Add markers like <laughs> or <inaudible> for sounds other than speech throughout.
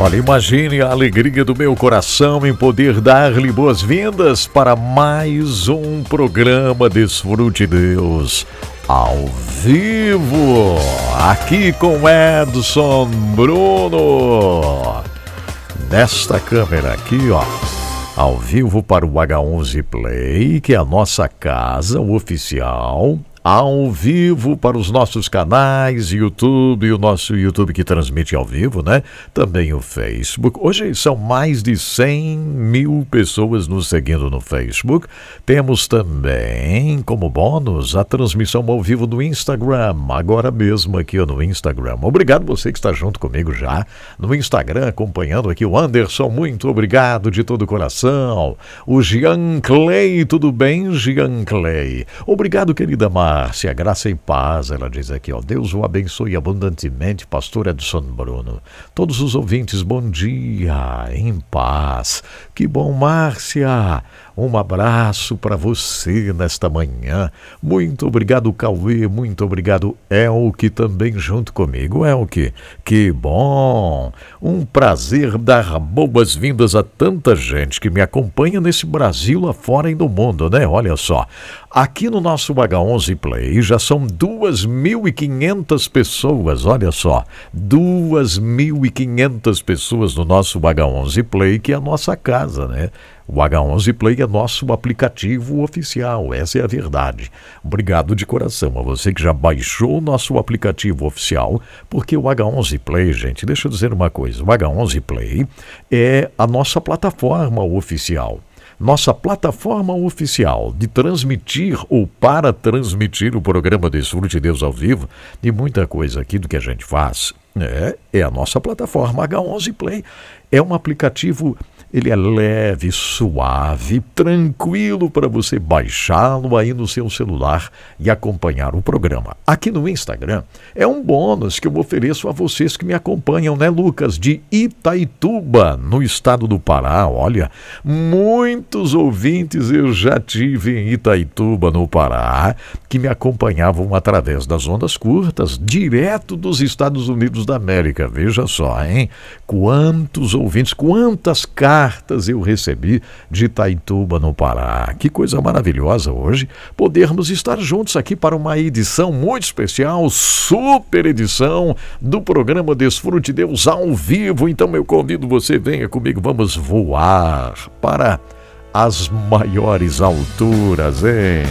Olha, imagine a alegria do meu coração em poder dar-lhe boas-vindas para mais um programa Desfrute Deus ao vivo, aqui com Edson Bruno. Nesta câmera aqui, ó, ao vivo para o H11 Play, que é a nossa casa oficial ao vivo para os nossos canais, YouTube e o nosso YouTube que transmite ao vivo, né? Também o Facebook. Hoje são mais de 100 mil pessoas nos seguindo no Facebook. Temos também, como bônus, a transmissão ao vivo no Instagram, agora mesmo aqui no Instagram. Obrigado você que está junto comigo já no Instagram, acompanhando aqui o Anderson. Muito obrigado de todo o coração. O Jean Clay, tudo bem, Jean Clay? Obrigado, querida Mar. Márcia, graça e paz, ela diz aqui, ó. Deus o abençoe abundantemente, pastor Edson Bruno. Todos os ouvintes, bom dia, em paz. Que bom, Márcia. Um abraço para você nesta manhã. Muito obrigado, Cauê. Muito obrigado, Elke, também junto comigo. Elke, que bom. Um prazer dar boas-vindas a tanta gente que me acompanha nesse Brasil afora e no mundo, né? Olha só. Aqui no nosso H11 Play já são 2.500 pessoas, olha só. 2.500 pessoas no nosso H11 Play, que é a nossa casa, né? O H11 Play é nosso aplicativo oficial, essa é a verdade. Obrigado de coração a você que já baixou o nosso aplicativo oficial, porque o H11 Play, gente, deixa eu dizer uma coisa: o H11 Play é a nossa plataforma oficial nossa plataforma oficial de transmitir ou para transmitir o programa Desfrute de Deus ao vivo e muita coisa aqui do que a gente faz é, é a nossa plataforma H11 Play. É um aplicativo ele é leve, suave, tranquilo para você baixá-lo aí no seu celular e acompanhar o programa. Aqui no Instagram é um bônus que eu ofereço a vocês que me acompanham, né, Lucas? De Itaituba, no estado do Pará. Olha, muitos ouvintes eu já tive em Itaituba, no Pará, que me acompanhavam através das ondas curtas, direto dos Estados Unidos da América. Veja só, hein? Quantos ouvintes, quantas cartas cartas eu recebi de Itaituba, no Pará. Que coisa maravilhosa hoje podermos estar juntos aqui para uma edição muito especial, super edição do programa Desfrute Deus ao vivo. Então eu convido você, venha comigo, vamos voar para as maiores alturas, hein?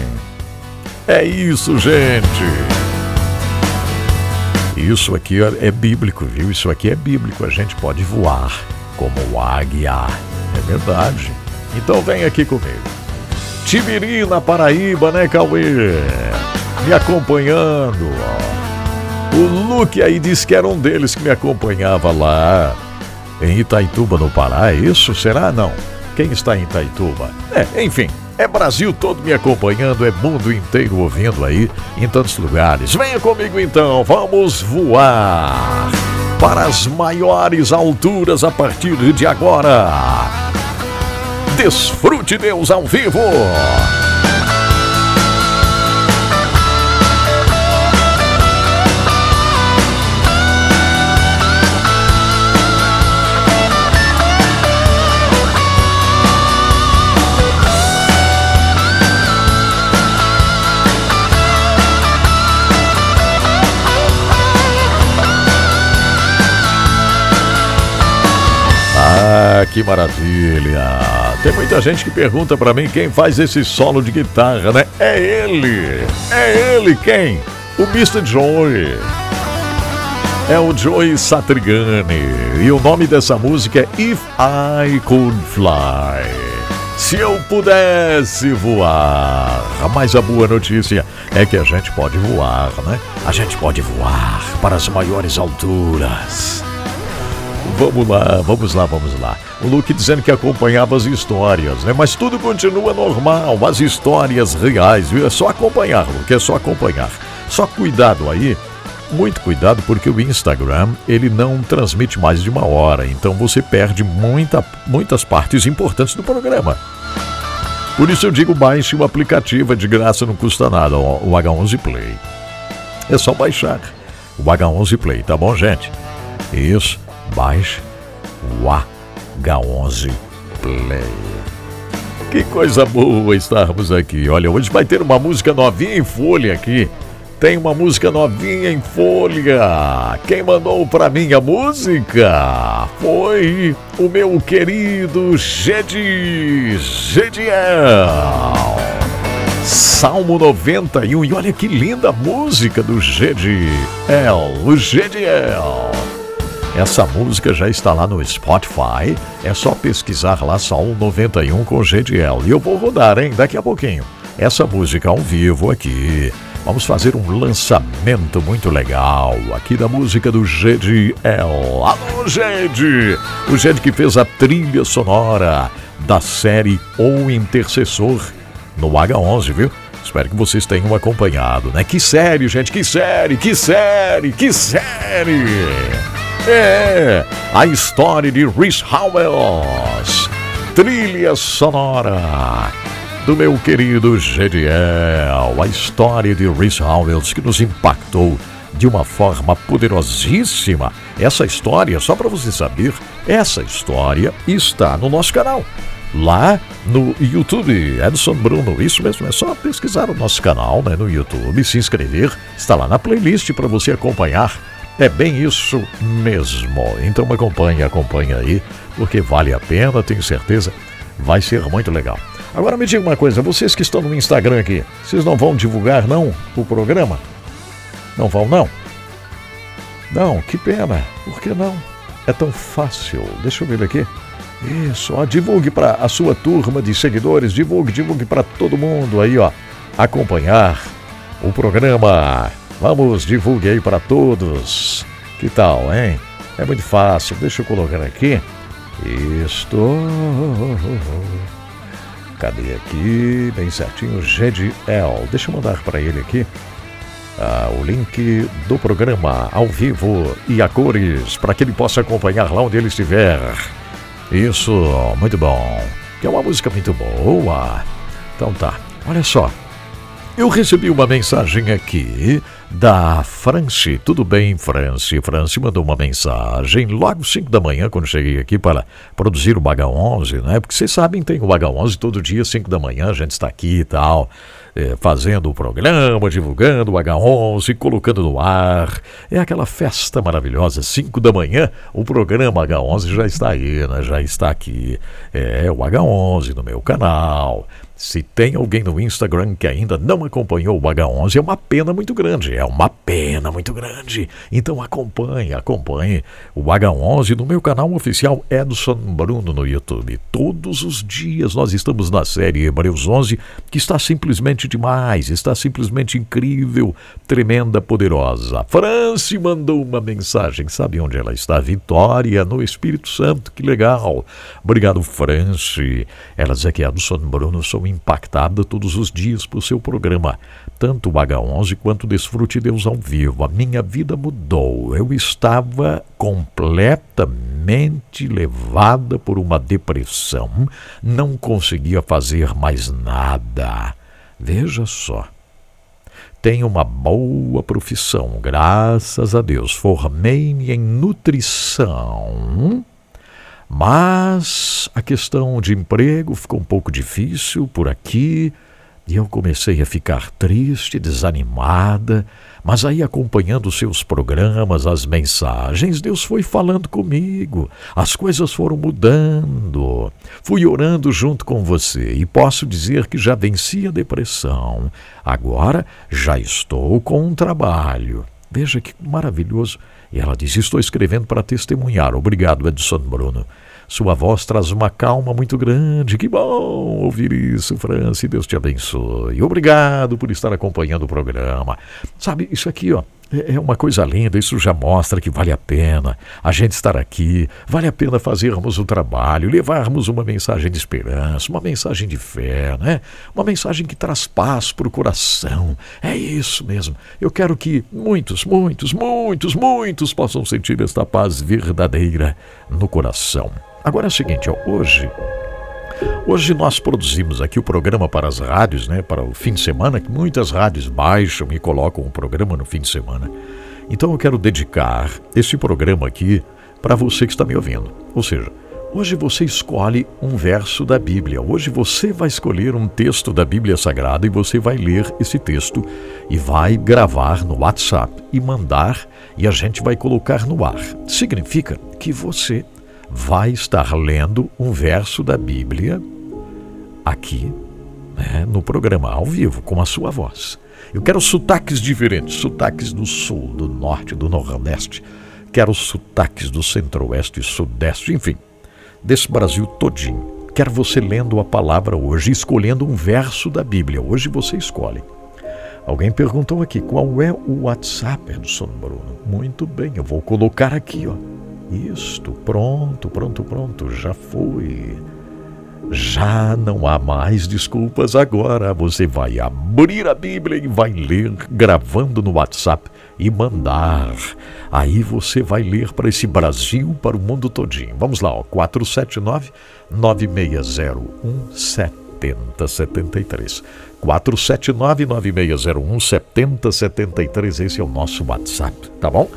É isso, gente. Isso aqui é bíblico, viu? Isso aqui é bíblico. A gente pode voar como águia. É verdade. Então vem aqui comigo. Tibiri, na Paraíba, né, Cauê? Me acompanhando. O Luke aí disse que era um deles que me acompanhava lá em Itaituba, no Pará. É isso? Será? Não. Quem está em Itaituba? É, enfim. É Brasil todo me acompanhando, é mundo inteiro ouvindo aí em tantos lugares. Venha comigo então, vamos voar para as maiores alturas a partir de agora. Desfrute Deus ao vivo. Que maravilha! Tem muita gente que pergunta para mim quem faz esse solo de guitarra, né? É ele! É ele quem? O Mr. Joy. É o Joey Satriani. E o nome dessa música é If I Could Fly. Se eu pudesse voar. Mas a boa notícia é que a gente pode voar, né? A gente pode voar para as maiores alturas. Vamos lá, vamos lá, vamos lá. O Luke dizendo que acompanhava as histórias, né? Mas tudo continua normal, as histórias reais, viu? É só acompanhar, Luke, é só acompanhar. Só cuidado aí, muito cuidado porque o Instagram ele não transmite mais de uma hora, então você perde muita, muitas partes importantes do programa. Por isso eu digo baixe o aplicativo, é de graça, não custa nada, o H11 Play. É só baixar o H11 Play, tá bom, gente? Isso baixe o H11 Play. Que coisa boa estarmos aqui. Olha, hoje vai ter uma música novinha em folha aqui. Tem uma música novinha em folha. Quem mandou para mim a música foi o meu querido Gedi Gediel. Salmo 91. E olha que linda música do Gediel, o Gediel. Essa música já está lá no Spotify. É só pesquisar lá Salmo 91 com Gediel. E eu vou rodar, hein, daqui a pouquinho. Essa música ao vivo aqui. Vamos fazer um lançamento muito legal aqui da música do Gediel. Alô, Ged! O Ged que fez a trilha sonora da série O Intercessor no H11, viu? Espero que vocês tenham acompanhado, né? Que série, gente, que série, que série, que série! É, a história de Rhys Howells. Trilha sonora do meu querido Gediel. A história de Rhys Howells que nos impactou de uma forma poderosíssima. Essa história, só para você saber, essa história está no nosso canal. Lá no YouTube, Edson Bruno, isso mesmo, é só pesquisar o nosso canal né, no YouTube, se inscrever, está lá na playlist para você acompanhar é bem isso mesmo. Então acompanhe, acompanhe aí, porque vale a pena, tenho certeza, vai ser muito legal. Agora me diga uma coisa, vocês que estão no Instagram aqui, vocês não vão divulgar não o programa? Não vão não? Não, que pena. Por que não? É tão fácil. Deixa eu ver aqui. Isso, ó, divulgue para a sua turma de seguidores, divulgue, divulgue para todo mundo aí, ó, acompanhar o programa. Vamos, divulgue aí para todos. Que tal, hein? É muito fácil. Deixa eu colocar aqui. Isto. Cadê aqui? Bem certinho. GDL. Deixa eu mandar para ele aqui. Ah, o link do programa ao vivo e a cores para que ele possa acompanhar lá onde ele estiver. Isso, muito bom. Que é uma música muito boa. Então tá. Olha só. Eu recebi uma mensagem aqui da France. Tudo bem, France? France mandou uma mensagem logo 5 da manhã, quando cheguei aqui para produzir o Baga 11, né? Porque vocês sabem, tem o Baga 11 todo dia, 5 da manhã, a gente está aqui e tal, é, fazendo o programa, divulgando o H11, colocando no ar. É aquela festa maravilhosa, 5 da manhã, o programa H11 já está aí, né? Já está aqui. É o H11 no meu canal. Se tem alguém no Instagram que ainda não acompanhou o H11, é uma pena muito grande. É uma pena muito grande. Então acompanhe, acompanhe o H11 no meu canal oficial Edson Bruno no YouTube. Todos os dias nós estamos na série Hebreus 11, que está simplesmente demais, está simplesmente incrível, tremenda, poderosa. France mandou uma mensagem. Sabe onde ela está? Vitória, no Espírito Santo. Que legal. Obrigado, France. Ela diz aqui, Edson Bruno, sou impactada todos os dias por seu programa, tanto o H11 quanto o Desfrute Deus ao vivo. A minha vida mudou. Eu estava completamente levada por uma depressão, não conseguia fazer mais nada. Veja só. Tenho uma boa profissão, graças a Deus. Formei-me em nutrição mas a questão de emprego ficou um pouco difícil por aqui e eu comecei a ficar triste, desanimada. Mas aí, acompanhando seus programas, as mensagens, Deus foi falando comigo. As coisas foram mudando. Fui orando junto com você e posso dizer que já venci a depressão. Agora já estou com um trabalho. Veja que maravilhoso. E ela disse: Estou escrevendo para testemunhar. Obrigado, Edson Bruno. Sua voz traz uma calma muito grande. Que bom ouvir isso, Franci. Deus te abençoe. Obrigado por estar acompanhando o programa. Sabe, isso aqui, ó é, é uma coisa linda, isso já mostra que vale a pena a gente estar aqui, vale a pena fazermos o trabalho, levarmos uma mensagem de esperança, uma mensagem de fé, né? uma mensagem que traz paz para o coração. É isso mesmo. Eu quero que muitos, muitos, muitos, muitos possam sentir esta paz verdadeira no coração. Agora é o seguinte, ó, hoje Hoje nós produzimos aqui o programa para as rádios, né, para o fim de semana, que muitas rádios baixam e colocam o programa no fim de semana. Então eu quero dedicar esse programa aqui para você que está me ouvindo. Ou seja, hoje você escolhe um verso da Bíblia. Hoje você vai escolher um texto da Bíblia Sagrada e você vai ler esse texto e vai gravar no WhatsApp e mandar e a gente vai colocar no ar. Significa que você vai estar lendo um verso da Bíblia aqui né, no programa, ao vivo, com a sua voz. Eu quero sotaques diferentes, sotaques do sul, do norte, do nordeste. Quero sotaques do centro-oeste e sudeste, enfim, desse Brasil todinho. Quero você lendo a palavra hoje, escolhendo um verso da Bíblia. Hoje você escolhe. Alguém perguntou aqui qual é o WhatsApp, Edson Bruno. Muito bem, eu vou colocar aqui, ó. Isto, pronto, pronto, pronto, já foi. Já não há mais desculpas agora. Você vai abrir a Bíblia e vai ler gravando no WhatsApp e mandar. Aí você vai ler para esse Brasil, para o mundo todinho. Vamos lá, ó, 479 9601 7073. 479-9601 7073. Esse é o nosso WhatsApp, tá bom?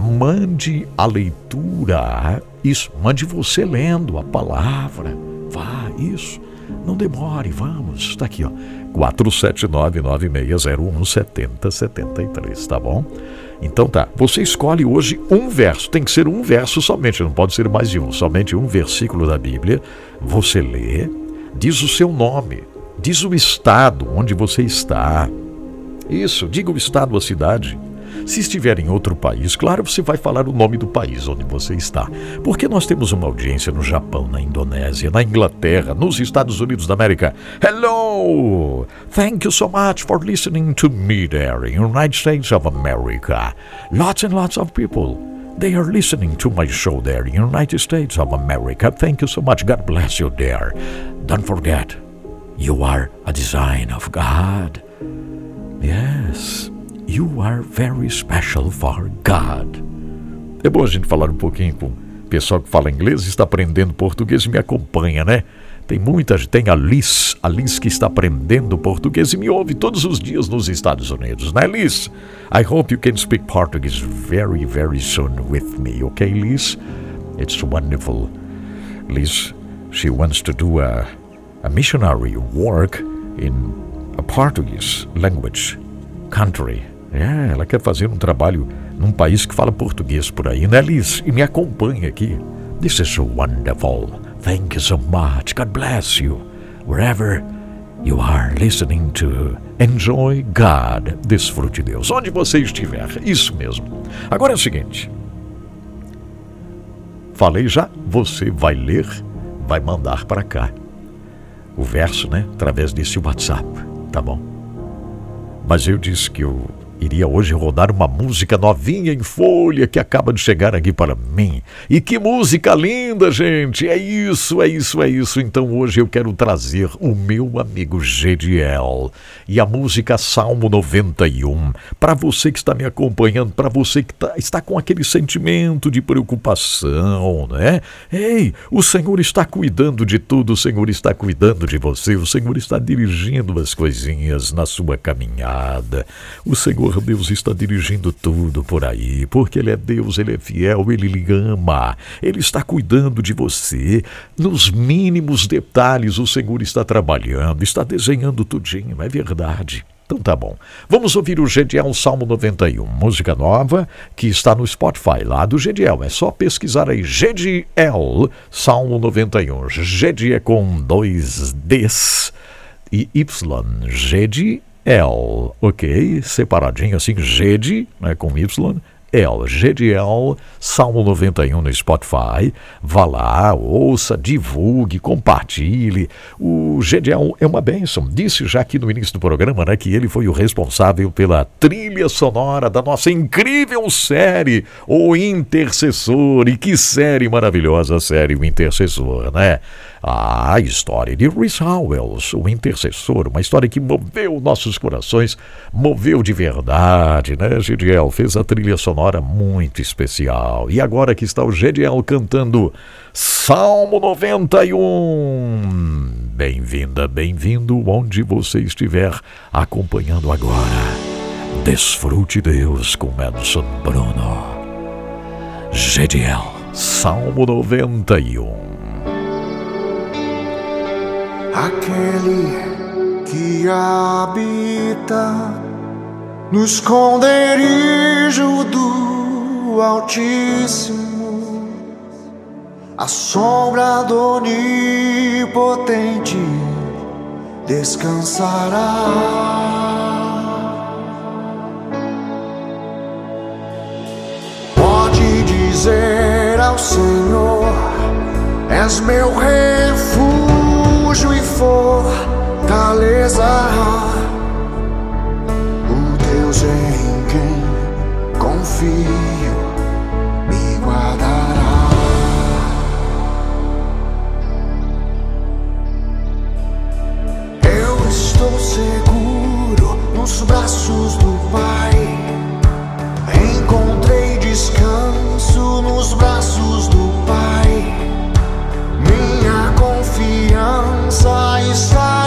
Mande a leitura, isso, mande você lendo a palavra. Vá, isso. Não demore, vamos. Está aqui, ó. 479-9601-7073, tá bom? Então tá, você escolhe hoje um verso, tem que ser um verso somente, não pode ser mais de um, somente um versículo da Bíblia. Você lê, diz o seu nome, diz o estado onde você está. Isso, diga o estado, a cidade. Se estiver em outro país, claro, você vai falar o nome do país onde você está. Porque nós temos uma audiência no Japão, na Indonésia, na Inglaterra, nos Estados Unidos da América. Hello! Thank you so much for listening to me there in United States of America. Lots and lots of people. They are listening to my show there in United States of America. Thank you so much. God bless you there. Don't forget, you are a design of God. Yes. You are very special for God. É bom a gente falar um pouquinho com o pessoal que fala inglês e está aprendendo português e me acompanha, né? Tem muita gente, tem a Liz, a Liz que está aprendendo português e me ouve todos os dias nos Estados Unidos, né, Liz? I hope you can speak Portuguese very, very soon with me, okay, Liz? It's wonderful. Liz, she wants to do a, a missionary work in a Portuguese language country é, ela quer fazer um trabalho num país que fala português por aí, né, Liz? E me acompanha aqui. This is wonderful. Thank you so much. God bless you. Wherever you are listening to, enjoy God. Desfrute Deus. Onde você estiver. Isso mesmo. Agora é o seguinte. Falei já, você vai ler, vai mandar para cá. O verso, né? Através desse WhatsApp, tá bom? Mas eu disse que eu iria hoje rodar uma música novinha em folha que acaba de chegar aqui para mim. E que música linda, gente! É isso, é isso, é isso. Então hoje eu quero trazer o meu amigo Gediel e a música Salmo 91. Para você que está me acompanhando, para você que tá, está com aquele sentimento de preocupação, né? Ei, o Senhor está cuidando de tudo, o Senhor está cuidando de você, o Senhor está dirigindo as coisinhas na sua caminhada. O Senhor Senhor Deus está dirigindo tudo por aí, porque Ele é Deus, Ele é fiel, Ele lhe ama, Ele está cuidando de você. Nos mínimos detalhes, o Senhor está trabalhando, está desenhando tudinho, é verdade. Então tá bom. Vamos ouvir o Gediel Salmo 91, música nova que está no Spotify, lá do Gediel. É só pesquisar aí Gediel Salmo 91. Gediel com dois Ds e Y. Gediel L, ok? Separadinho assim, Gede, né, com Y, GDL, GDL, Salmo 91 no Spotify. Vá lá, ouça, divulgue, compartilhe. O GDL é uma bênção. Disse já aqui no início do programa né, que ele foi o responsável pela trilha sonora da nossa incrível série, O Intercessor. E que série maravilhosa a série O Intercessor, né? A história de Rhys Howells, o intercessor, uma história que moveu nossos corações, moveu de verdade, né? Gediel fez a trilha sonora muito especial. E agora que está o Gediel cantando Salmo 91. Bem-vinda, bem-vindo onde você estiver acompanhando agora. Desfrute Deus com Edson Bruno. Gediel, Salmo 91 aquele que habita no esconderijo do Altíssimo, a sombra do Onipotente descansará. Pode dizer ao Senhor: És meu refúgio refúgio e fortaleza. O Deus em quem confio me guardará. Eu estou seguro nos braços do Pai. Encontrei descanso nos braços confiança estará em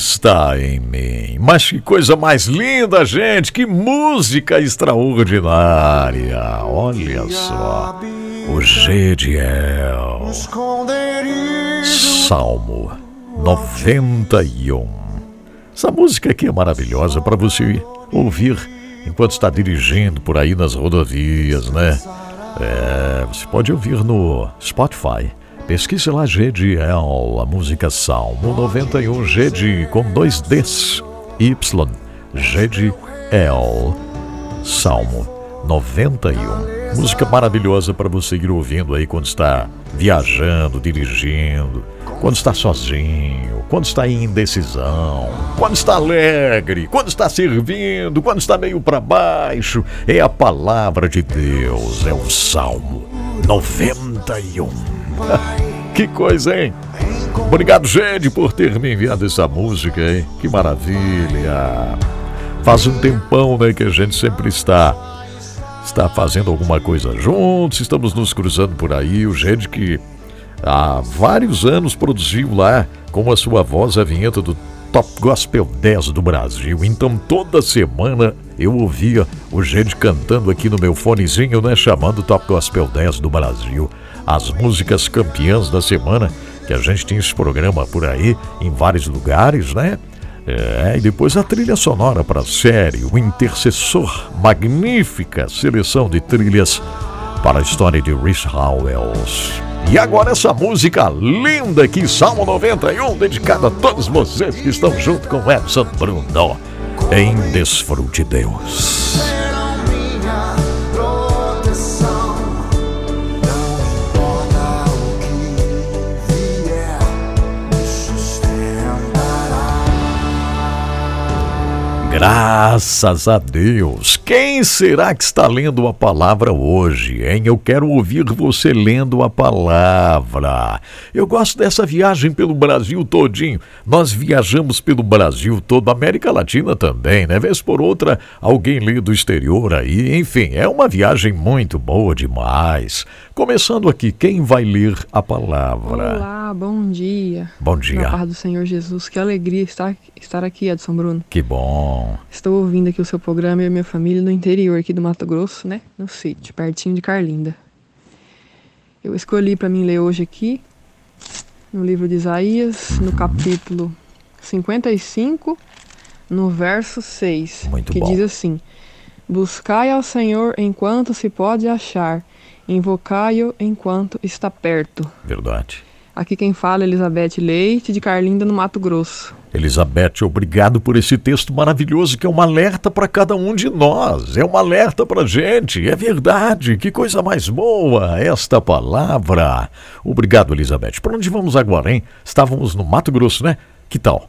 está em mim. Mas que coisa mais linda, gente! Que música extraordinária! Olha só. O Gediel. Salmo 91. Essa música aqui é maravilhosa para você ouvir enquanto está dirigindo por aí nas rodovias, né? É, você pode ouvir no Spotify. Pesquise lá GDL, a música Salmo 91 GD com dois Ds, Y, GDL, Salmo 91. Música maravilhosa para você ir ouvindo aí quando está viajando, dirigindo, quando está sozinho, quando está em indecisão, quando está alegre, quando está servindo, quando está meio para baixo. É a palavra de Deus, é o Salmo 91. Que coisa, hein? Obrigado, gente, por ter me enviado essa música, hein? Que maravilha. Faz um tempão, né, que a gente sempre está está fazendo alguma coisa juntos, estamos nos cruzando por aí. O gente que há vários anos produziu lá com a sua voz a vinheta do Top Gospel 10 do Brasil. Então toda semana eu ouvia o gente cantando aqui no meu fonezinho, né, chamando Top Gospel 10 do Brasil. As músicas campeãs da semana, que a gente tem esse programa por aí em vários lugares, né? É, e depois a trilha sonora para a série, o Intercessor, magnífica seleção de trilhas para a história de Rich Howells. E agora essa música linda aqui, Salmo 91, dedicada a todos vocês que estão junto com Edson Bruno. Em Desfrute Deus. Graças a Deus. Quem será que está lendo a palavra hoje, hein? Eu quero ouvir você lendo a palavra. Eu gosto dessa viagem pelo Brasil todinho. Nós viajamos pelo Brasil todo, América Latina também, né? Vez por outra, alguém lê do exterior aí. Enfim, é uma viagem muito boa demais. Começando aqui, quem vai ler a palavra? Olá, bom dia. Bom Na dia. paz do Senhor Jesus, que alegria estar, estar aqui, Edson Bruno. Que bom. Estou ouvindo aqui o seu programa e a minha família no interior aqui do Mato Grosso, né? No sítio, pertinho de Carlinda. Eu escolhi para mim ler hoje aqui, no livro de Isaías, no capítulo 55, no verso 6, Muito que bom. diz assim: Buscai ao Senhor enquanto se pode achar, invocai-o enquanto está perto. Verdade. Aqui quem fala é Elizabeth Leite, de Carlinda, no Mato Grosso. Elizabeth, obrigado por esse texto maravilhoso que é um alerta para cada um de nós. É um alerta para gente. É verdade. Que coisa mais boa esta palavra. Obrigado, Elizabeth. Para onde vamos agora, hein? Estávamos no Mato Grosso, né? Que tal?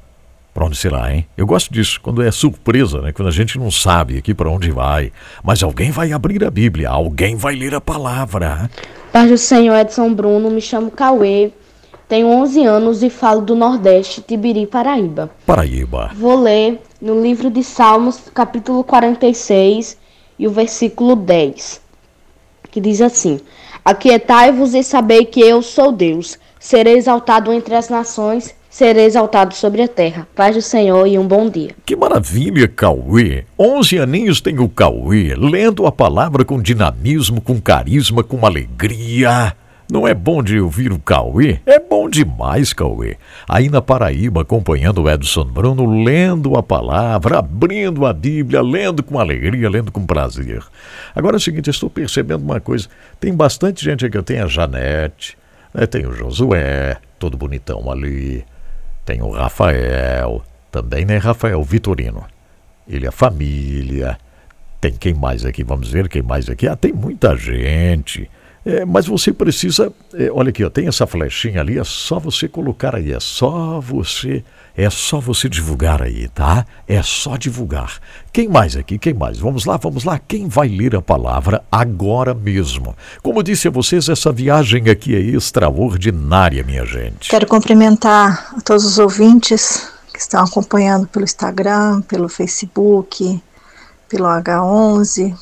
Para onde será, hein? Eu gosto disso, quando é surpresa, né? Quando a gente não sabe aqui para onde vai. Mas alguém vai abrir a Bíblia, alguém vai ler a palavra. Paz do Senhor Edson Bruno, me chamo Cauê, tenho 11 anos e falo do Nordeste, Tibiri, Paraíba. Paraíba. Vou ler no livro de Salmos, capítulo 46 e o versículo 10, que diz assim: Aquietai-vos e sabei que eu sou Deus, serei exaltado entre as nações, serei exaltado sobre a terra. Paz do Senhor e um bom dia. Que maravilha, Cauê! 11 aninhos tem o Cauê, lendo a palavra com dinamismo, com carisma, com alegria. Não é bom de ouvir o Cauê? É bom demais, Cauê. Aí na Paraíba, acompanhando o Edson Bruno, lendo a palavra, abrindo a Bíblia, lendo com alegria, lendo com prazer. Agora é o seguinte, estou percebendo uma coisa. Tem bastante gente aqui. Tem a Janete, né? tem o Josué, todo bonitão ali. Tem o Rafael, também, né, Rafael Vitorino. Ele é família. Tem quem mais aqui? Vamos ver quem mais aqui. Ah, tem muita gente. É, mas você precisa. é, olha aqui, ó, tem essa flechinha ali, é só você colocar aí. É só você. É só você divulgar aí, tá? É só divulgar. Quem mais aqui? Quem mais? Vamos lá, vamos lá. Quem vai ler a palavra agora mesmo? Como disse a vocês, essa viagem aqui é extraordinária, minha gente. Quero cumprimentar a todos os ouvintes que estão acompanhando pelo Instagram, pelo Facebook, pelo H11.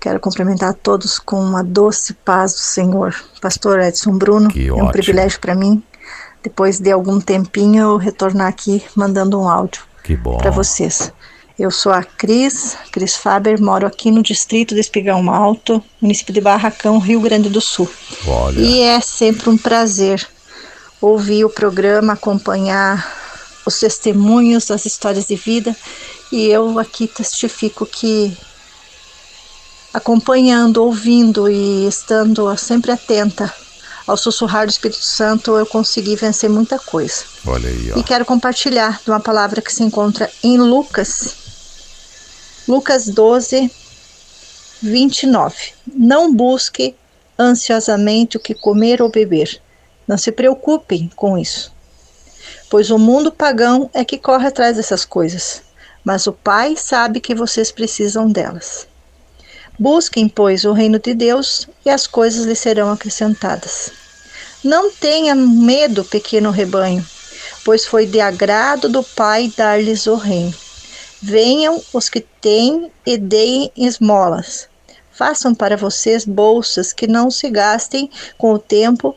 Quero cumprimentar a todos com a doce paz do Senhor. Pastor Edson Bruno, Que é um ótimo. privilégio para mim, depois de algum tempinho, eu retornar aqui mandando um áudio para vocês. Eu sou a Cris, Cris Faber, moro aqui no distrito de Espigão Alto, município de Barracão, Rio Grande do Sul. Olha, E é sempre um prazer ouvir o programa, acompanhar os testemunhos, as histórias de vida. E eu aqui testifico que, acompanhando, ouvindo e estando sempre atenta ao sussurrar do Espírito Santo, eu consegui vencer muita coisa. olha aí, ó. E quero compartilhar de uma palavra que se encontra em Lucas, Lucas 12, 29. Não busque ansiosamente o que comer ou beber. Não se preocupem com isso, pois o mundo pagão é que corre atrás dessas coisas, mas o Pai sabe que vocês precisam delas. Busquem, pois, o reino de Deus e as coisas lhe serão acrescentadas. Não tenha medo, pequeno rebanho, pois foi de agrado do Pai dar-lhes o reino. Venham os que têm e deem esmolas. Façam para vocês bolsas que não se gastem com o tempo,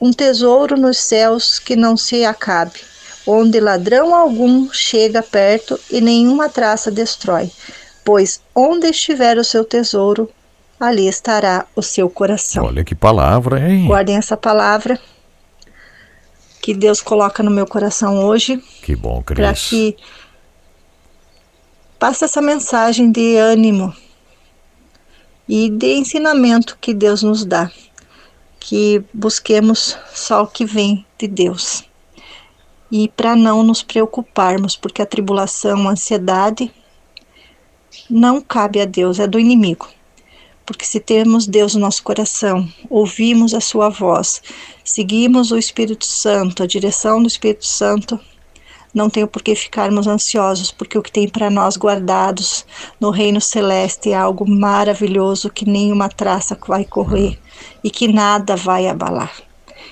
um tesouro nos céus que não se acabe, onde ladrão algum chega perto e nenhuma traça destrói. Pois onde estiver o seu tesouro, ali estará o seu coração. Olha que palavra, hein? Guardem essa palavra que Deus coloca no meu coração hoje Que bom, para Cris. que passe essa mensagem de ânimo e de ensinamento que Deus nos dá, que busquemos só o que vem de Deus. E para não nos preocuparmos, porque a tribulação, a ansiedade não cabe a Deus, é do inimigo. Porque se temos Deus no nosso coração, ouvimos a sua voz, seguimos o Espírito Santo, a direção do Espírito Santo, não tenho por que ficarmos ansiosos, porque o que tem para nós guardados no reino celeste é algo maravilhoso que nenhuma traça vai correr e que nada vai abalar.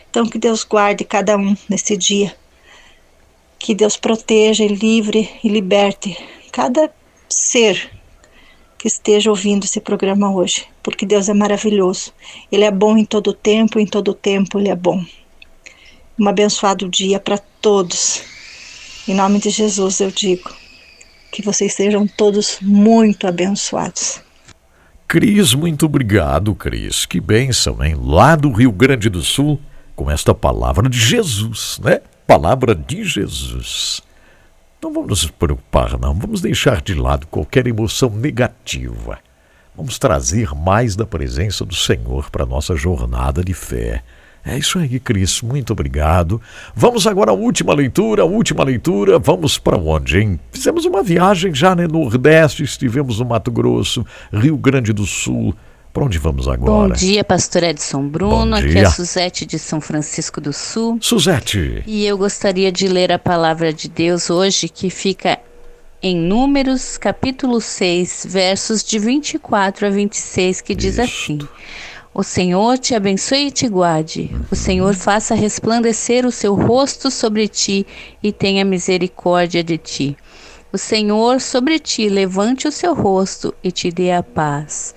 Então, que Deus guarde cada um nesse dia, que Deus proteja e livre e liberte cada ser que esteja ouvindo esse programa hoje, porque Deus é maravilhoso. Ele é bom em todo tempo, em todo tempo Ele é bom. Um abençoado dia para todos. Em nome de Jesus eu digo que vocês sejam todos muito abençoados. Cris, muito obrigado, Cris. Que bênção, hein? Lá do Rio Grande do Sul, com esta palavra de Jesus, né? Palavra de Jesus. Não vamos nos preocupar, não. Vamos deixar de lado qualquer emoção negativa. Vamos trazer mais da presença do Senhor para a nossa jornada de fé. É isso aí, Cris. Muito obrigado. Vamos agora à última leitura. Última leitura. Vamos para onde, hein? Fizemos uma viagem já no Nordeste, estivemos no Mato Grosso, Rio Grande do Sul. Para onde vamos agora? Bom dia, pastor Edson Bruno. Aqui é a Suzete de São Francisco do Sul. Suzete. E eu gostaria de ler a palavra de Deus hoje, que fica em Números, capítulo 6, versos de 24 a 26, que diz Isto. assim: O Senhor te abençoe e te guarde. O Senhor faça resplandecer o seu rosto sobre ti e tenha misericórdia de ti. O Senhor sobre ti levante o seu rosto e te dê a paz.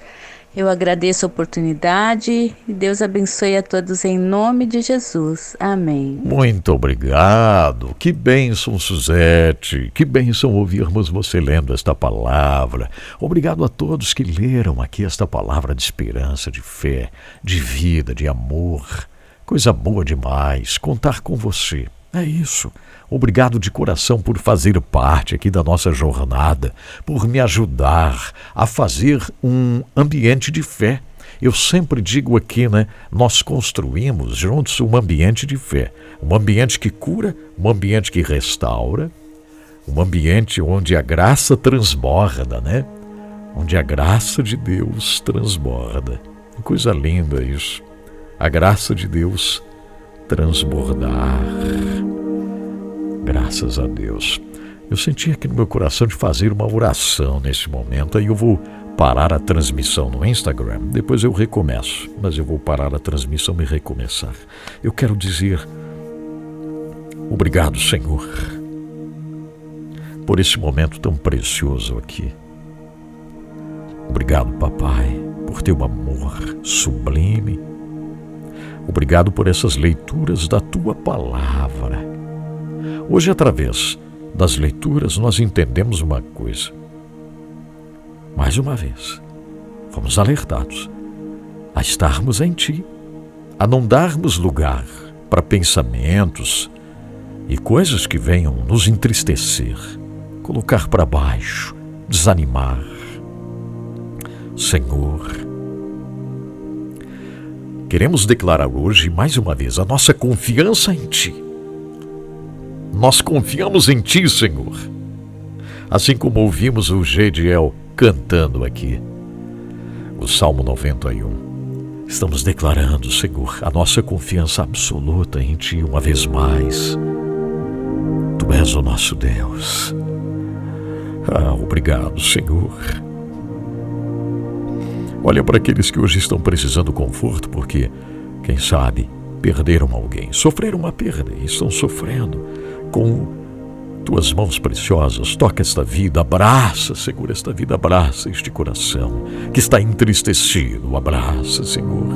Eu agradeço a oportunidade e Deus abençoe a todos em nome de Jesus. Amém. Muito obrigado. Que bênção, Suzete. Que bênção ouvirmos você lendo esta palavra. Obrigado a todos que leram aqui esta palavra de esperança, de fé, de vida, de amor. Coisa boa demais contar com você. É isso. Obrigado de coração por fazer parte aqui da nossa jornada, por me ajudar a fazer um ambiente de fé. Eu sempre digo aqui, né? Nós construímos juntos um ambiente de fé. Um ambiente que cura, um ambiente que restaura, um ambiente onde a graça transborda, né? Onde a graça de Deus transborda. Que coisa linda isso. A graça de Deus transbordar. Graças a Deus. Eu senti aqui no meu coração de fazer uma oração nesse momento. Aí eu vou parar a transmissão no Instagram. Depois eu recomeço. Mas eu vou parar a transmissão e recomeçar. Eu quero dizer obrigado, Senhor, por esse momento tão precioso aqui. Obrigado, papai, por teu amor sublime. Obrigado por essas leituras da tua palavra. Hoje, através das leituras, nós entendemos uma coisa. Mais uma vez, fomos alertados a estarmos em Ti, a não darmos lugar para pensamentos e coisas que venham nos entristecer, colocar para baixo, desanimar. Senhor, queremos declarar hoje mais uma vez a nossa confiança em Ti. Nós confiamos em Ti, Senhor. Assim como ouvimos o Gediel cantando aqui, o Salmo 91. Estamos declarando, Senhor, a nossa confiança absoluta em Ti uma vez mais. Tu és o nosso Deus. Ah, obrigado, Senhor. Olha para aqueles que hoje estão precisando conforto, porque, quem sabe, perderam alguém, sofreram uma perda e estão sofrendo com tuas mãos preciosas. Toca esta vida, abraça, Senhor, esta vida, abraça este coração que está entristecido. Abraça, Senhor.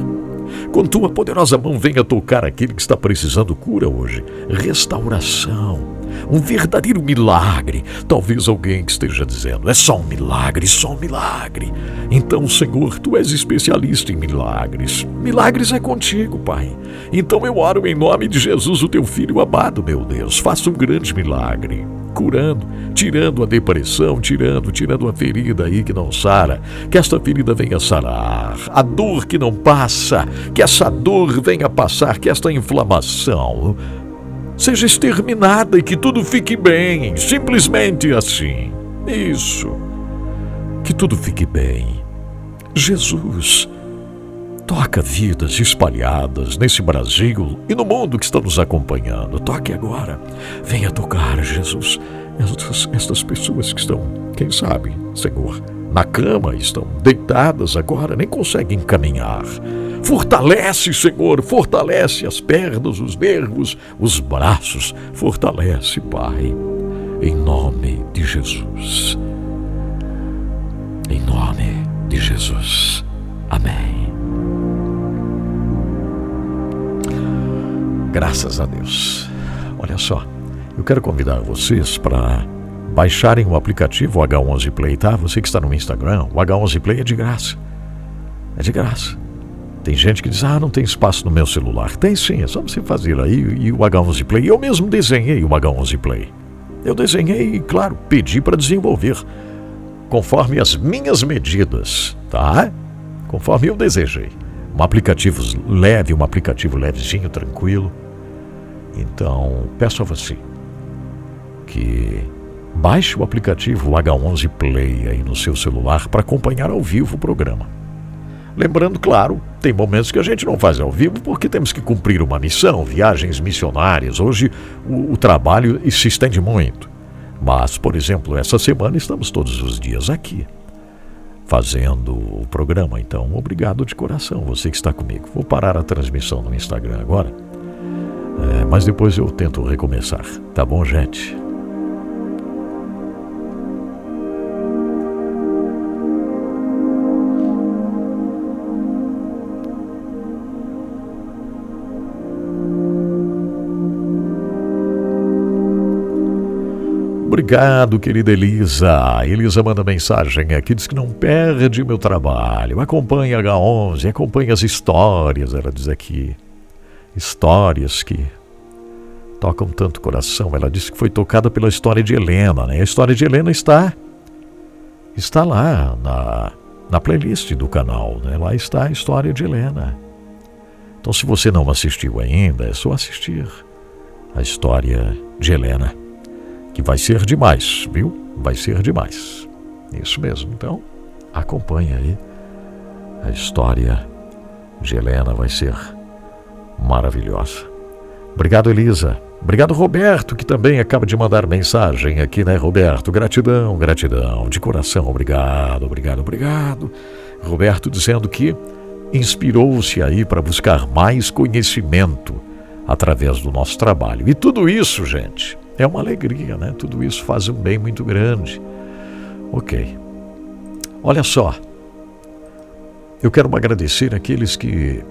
Com tua poderosa mão, venha tocar aquele que está precisando cura hoje, restauração um verdadeiro milagre. Talvez alguém que esteja dizendo: é só um milagre, só um milagre. Então, Senhor, tu és especialista em milagres. Milagres é contigo, Pai. Então eu oro em nome de Jesus, o teu filho amado, meu Deus. Faça um grande milagre curando, tirando a depressão, tirando, tirando a ferida aí que não sara, que esta ferida venha sarar, a dor que não passa, que essa dor venha passar, que esta inflamação seja exterminada e que tudo fique bem, simplesmente assim. Isso. Que tudo fique bem. Jesus, toca vidas espalhadas nesse Brasil e no mundo que está nos acompanhando. Toque agora. Venha tocar, Jesus, estas, estas pessoas que estão, quem sabe, Senhor, na cama, estão deitadas agora, nem conseguem caminhar. Fortalece, Senhor, fortalece as pernas, os nervos, os braços. Fortalece, Pai, em nome de Jesus. Em nome de Jesus. Amém. Graças a Deus. Olha só, eu quero convidar vocês para baixarem o aplicativo H11 Play, tá? Você que está no Instagram, o H11 Play é de graça. É de graça. Tem gente que diz, ah, não tem espaço no meu celular. Tem sim, é só você fazer aí e o H11 Play. Eu mesmo desenhei o H11 Play. Eu desenhei e, claro, pedi para desenvolver conforme as minhas medidas, tá? Conforme eu desejei. Um aplicativo leve, um aplicativo levezinho, tranquilo. Então, peço a você que baixe o aplicativo H11 Play aí no seu celular para acompanhar ao vivo o programa. Lembrando, claro, tem momentos que a gente não faz ao vivo porque temos que cumprir uma missão, viagens missionárias. Hoje o, o trabalho se estende muito. Mas, por exemplo, essa semana estamos todos os dias aqui fazendo o programa. Então, obrigado de coração, você que está comigo. Vou parar a transmissão no Instagram agora, é, mas depois eu tento recomeçar. Tá bom, gente? Obrigado, querida Elisa. Elisa manda mensagem aqui, diz que não perde meu trabalho. Acompanha H11, acompanha as histórias, ela diz aqui. Histórias que tocam tanto coração. Ela disse que foi tocada pela história de Helena, né? A história de Helena está está lá na, na playlist do canal, né? Lá está a história de Helena. Então, se você não assistiu ainda, é só assistir a história de Helena que vai ser demais, viu? Vai ser demais. Isso mesmo. Então, acompanhe aí. A história de Helena vai ser maravilhosa. Obrigado, Elisa. Obrigado, Roberto, que também acaba de mandar mensagem aqui, né, Roberto? Gratidão, gratidão, de coração, obrigado, obrigado, obrigado. Roberto dizendo que inspirou-se aí para buscar mais conhecimento através do nosso trabalho. E tudo isso, gente, é uma alegria, né? Tudo isso faz um bem muito grande. Ok. Olha só, eu quero agradecer aqueles que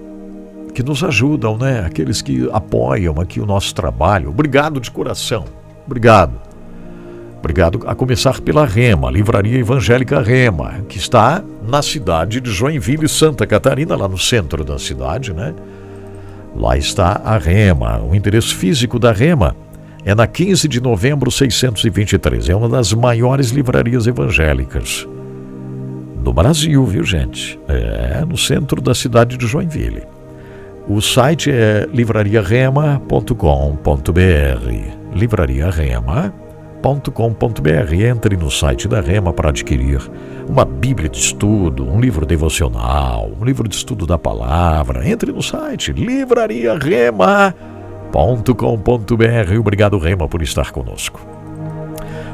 que nos ajudam, né? Aqueles que apoiam aqui o nosso trabalho. Obrigado de coração. Obrigado. Obrigado a começar pela Rema, Livraria Evangélica Rema, que está na cidade de Joinville, Santa Catarina, lá no centro da cidade, né? Lá está a Rema. O endereço físico da Rema é na 15 de novembro 623. É uma das maiores livrarias evangélicas do Brasil, viu, gente? É no centro da cidade de Joinville. O site é livrariarema.com.br. Livrariarema.com.br. Entre no site da Rema para adquirir uma Bíblia de estudo, um livro devocional, um livro de estudo da palavra. Entre no site livrariarema.com.br. Obrigado, Rema, por estar conosco.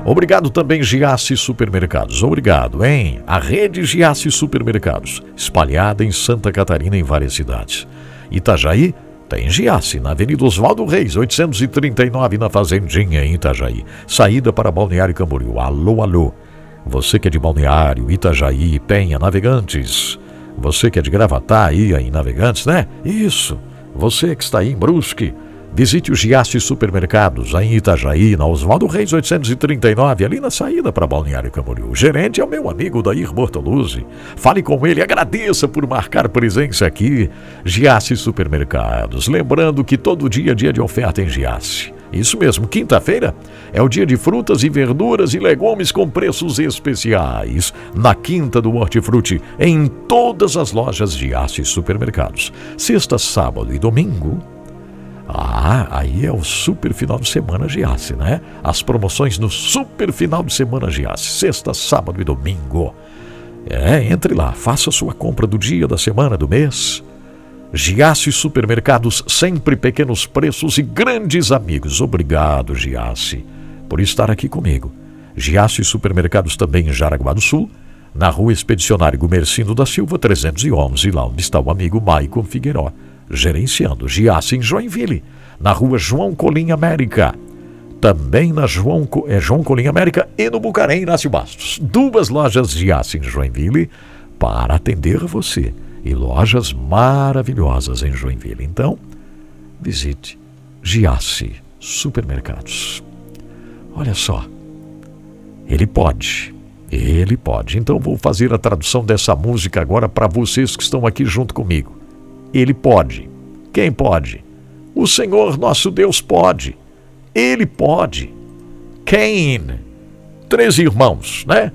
Obrigado também, Giasse Supermercados. Obrigado, hein? A rede Giasse Supermercados, espalhada em Santa Catarina em várias cidades. Itajaí tem Giasse, na Avenida Oswaldo Reis, 839, na Fazendinha, em Itajaí. Saída para Balneário Camboriú. Alô, alô. Você que é de Balneário, Itajaí, Penha, Navegantes. Você que é de Gravatá, aí em Navegantes, né? Isso. Você que está aí em Brusque. Visite o Giasse Supermercados, aí em Itajaí, na Oswaldo Reis 839, ali na saída para Balneário Camboriú. O gerente é o meu amigo Dair Bortoluzzi. Fale com ele, agradeça por marcar presença aqui. Giasse Supermercados. Lembrando que todo dia é dia de oferta em Giasse. Isso mesmo, quinta-feira é o dia de frutas e verduras e legumes com preços especiais. Na Quinta do Hortifruti, em todas as lojas Giasse Supermercados. Sexta, sábado e domingo ah, aí é o super final de semana Giasse, né? As promoções no super final de semana Giasse, sexta, sábado e domingo. É, entre lá, faça sua compra do dia, da semana, do mês. Giasse Supermercados, sempre pequenos preços e grandes amigos. Obrigado, Giasse, por estar aqui comigo. Giasse Supermercados também em Jaraguá do Sul, na rua Expedicionário Gumercindo da Silva, 311, lá onde está o amigo Maicon Figueiró gerenciando Giasse em Joinville, na rua João Colim América. Também na João, é, João Colim América e no Bucarém Inácio Bastos. Duas lojas Giasse em Joinville para atender você. E lojas maravilhosas em Joinville. Então, visite Giasse Supermercados. Olha só, ele pode. Ele pode. Então vou fazer a tradução dessa música agora para vocês que estão aqui junto comigo. Ele pode. Quem pode? O Senhor nosso Deus pode. Ele pode. Quem? Três irmãos, né?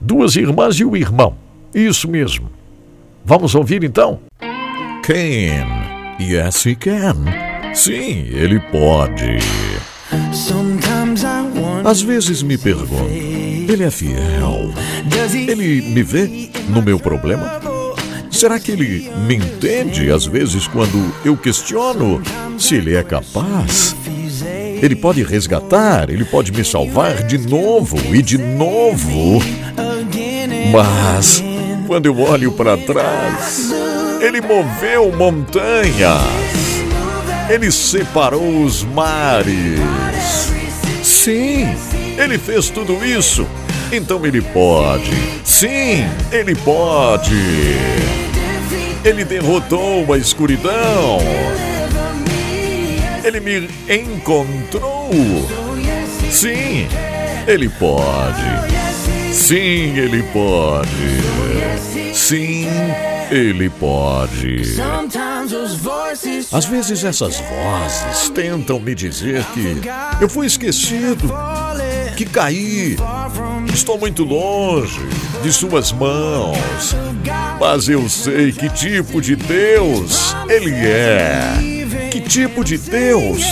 Duas irmãs e o irmão. Isso mesmo. Vamos ouvir então? Quem? Yes, he can. Sim, ele pode. Às vezes me pergunto, ele é fiel? Ele me vê no meu problema? Será que ele me entende às vezes quando eu questiono se ele é capaz? Ele pode resgatar, ele pode me salvar de novo e de novo. Mas quando eu olho para trás, ele moveu montanhas. Ele separou os mares. Sim, ele fez tudo isso. Então ele pode. Sim, ele pode. Ele derrotou a escuridão. Ele me encontrou. Sim, ele pode. Sim, ele pode. Sim, ele pode. Às vezes essas vozes tentam me dizer que eu fui esquecido, que caí, estou muito longe de suas mãos. Mas eu sei que tipo de Deus Ele é. Que tipo de Deus?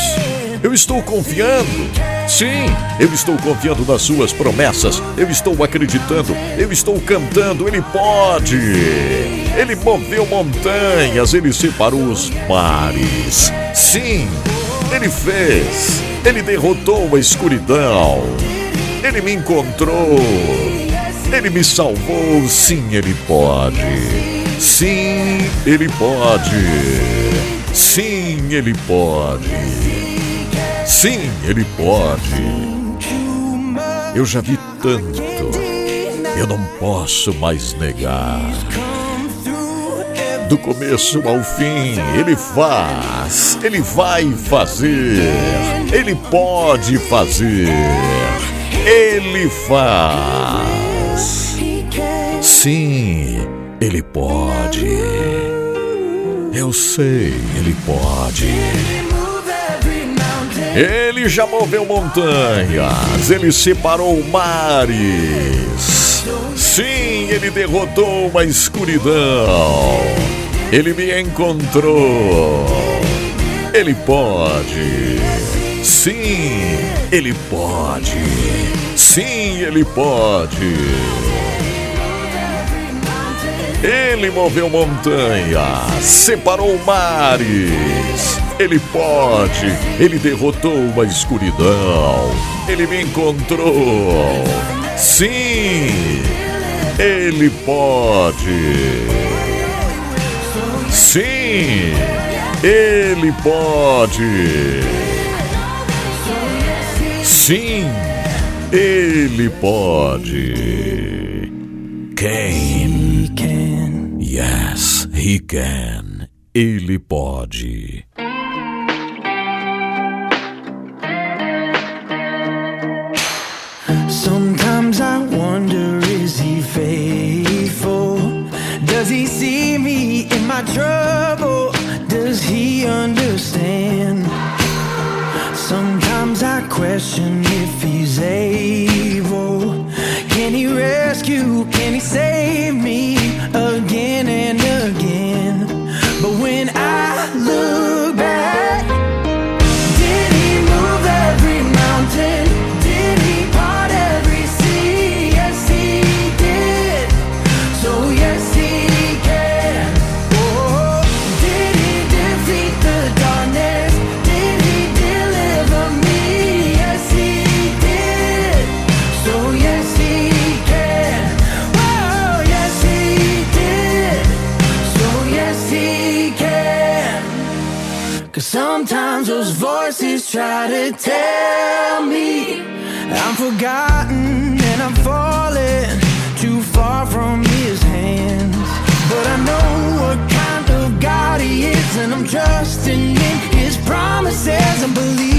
Eu estou confiando. Sim, eu estou confiando nas suas promessas. Eu estou acreditando. Eu estou cantando. Ele pode. Ele moveu montanhas. Ele separou os mares. Sim, ele fez. Ele derrotou a escuridão. Ele me encontrou. Ele me salvou. Sim, ele pode. Sim, ele pode. Sim, ele pode. Sim, ele pode. Eu já vi tanto. Eu não posso mais negar. do começo ao fim. Ele faz, ele vai fazer, ele pode fazer, ele faz. Sim, ele pode. Eu sei, ele pode. Ele já moveu montanhas, ele separou mares. Sim, ele derrotou uma escuridão. Ele me encontrou. Ele pode. Sim, ele pode. Sim, ele pode. Ele moveu montanhas, separou mares. Ele pode, ele derrotou uma escuridão. Ele me encontrou. Sim, ele pode. Sim, ele pode. Sim, ele pode. Quem? Yes, he can. Ele pode. Sometimes I wonder is he faithful? Does he see me in my trouble? Question if he's able. Can he rescue? Can he save me to tell me I'm forgotten and I'm falling too far from his hands. But I know what kind of God he is, and I'm trusting in his promises and believing,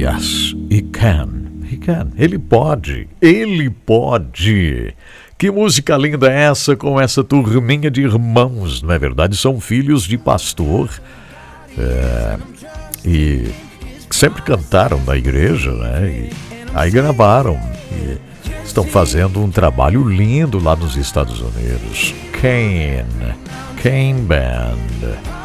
Yes, he can. He can. Ele pode. Ele pode. Que música linda é essa com essa turminha de irmãos, não é verdade? São filhos de pastor é, e sempre cantaram na igreja, né? E aí gravaram e estão fazendo um trabalho lindo lá nos Estados Unidos. Kane, Kane Band.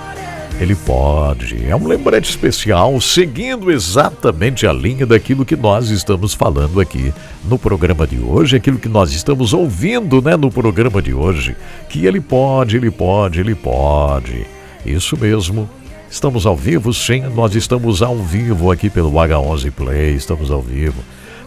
Ele pode. É um lembrete especial, seguindo exatamente a linha daquilo que nós estamos falando aqui no programa de hoje, aquilo que nós estamos ouvindo, né, no programa de hoje, que ele pode, ele pode, ele pode. Isso mesmo. Estamos ao vivo, sim, nós estamos ao vivo aqui pelo H11 Play, estamos ao vivo.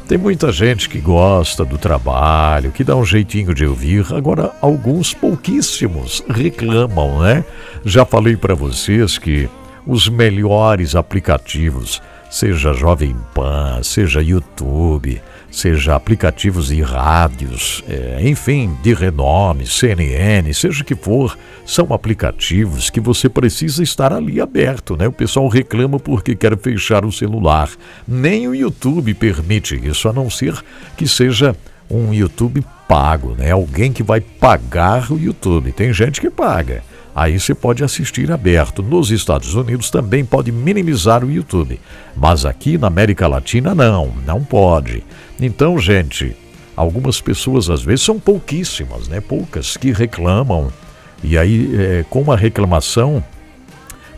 Tem muita gente que gosta do trabalho, que dá um jeitinho de ouvir. Agora, alguns pouquíssimos reclamam, né? Já falei para vocês que os melhores aplicativos, seja Jovem Pan, seja YouTube, seja aplicativos de rádios, é, enfim, de renome, CNN, seja que for, são aplicativos que você precisa estar ali aberto, né? O pessoal reclama porque quer fechar o celular. Nem o YouTube permite isso, a não ser que seja um YouTube pago, né? Alguém que vai pagar o YouTube. Tem gente que paga. Aí você pode assistir aberto. Nos Estados Unidos também pode minimizar o YouTube. Mas aqui na América Latina não, não pode. Então, gente, algumas pessoas às vezes são pouquíssimas, né? Poucas que reclamam. E aí, é, com a reclamação,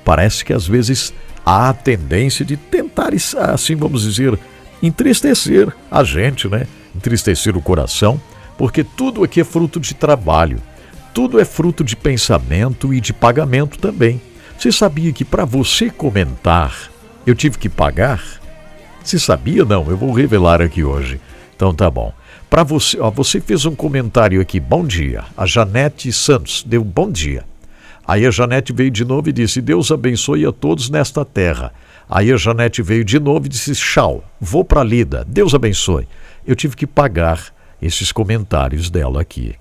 parece que às vezes há a tendência de tentar, assim vamos dizer, entristecer a gente, né? Entristecer o coração, porque tudo aqui é fruto de trabalho. Tudo é fruto de pensamento e de pagamento também. Você sabia que para você comentar eu tive que pagar? Você sabia? Não, eu vou revelar aqui hoje. Então tá bom. Para você, ó, você fez um comentário aqui, bom dia. A Janete Santos deu bom dia. Aí a Janete veio de novo e disse: Deus abençoe a todos nesta terra. Aí a Janete veio de novo e disse: Tchau, vou para Lida, Deus abençoe. Eu tive que pagar esses comentários dela aqui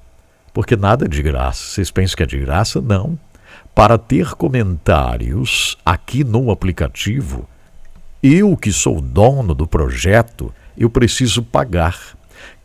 porque nada é de graça. Vocês pensam que é de graça? Não. Para ter comentários aqui no aplicativo, eu que sou dono do projeto, eu preciso pagar.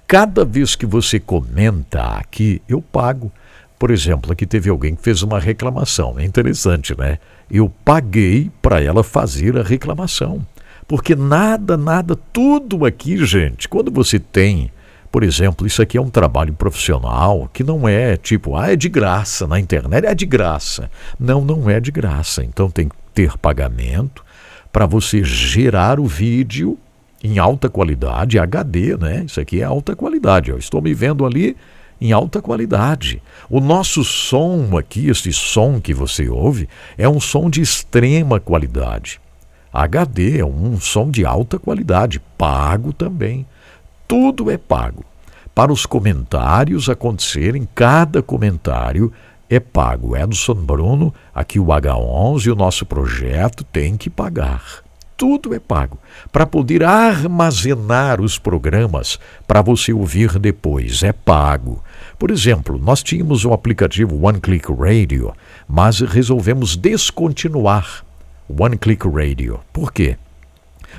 Cada vez que você comenta aqui, eu pago. Por exemplo, aqui teve alguém que fez uma reclamação. É interessante, né? Eu paguei para ela fazer a reclamação. Porque nada, nada, tudo aqui, gente, quando você tem por exemplo, isso aqui é um trabalho profissional que não é tipo, ah, é de graça na internet, é de graça. Não, não é de graça. Então tem que ter pagamento para você gerar o vídeo em alta qualidade, HD, né? Isso aqui é alta qualidade. Eu estou me vendo ali em alta qualidade. O nosso som aqui, esse som que você ouve, é um som de extrema qualidade. HD é um som de alta qualidade, pago também. Tudo é pago. Para os comentários acontecerem, cada comentário é pago. Edson Bruno, aqui o H11 e o nosso projeto tem que pagar. Tudo é pago. Para poder armazenar os programas para você ouvir depois, é pago. Por exemplo, nós tínhamos o aplicativo One Click Radio, mas resolvemos descontinuar One Click Radio. Por quê?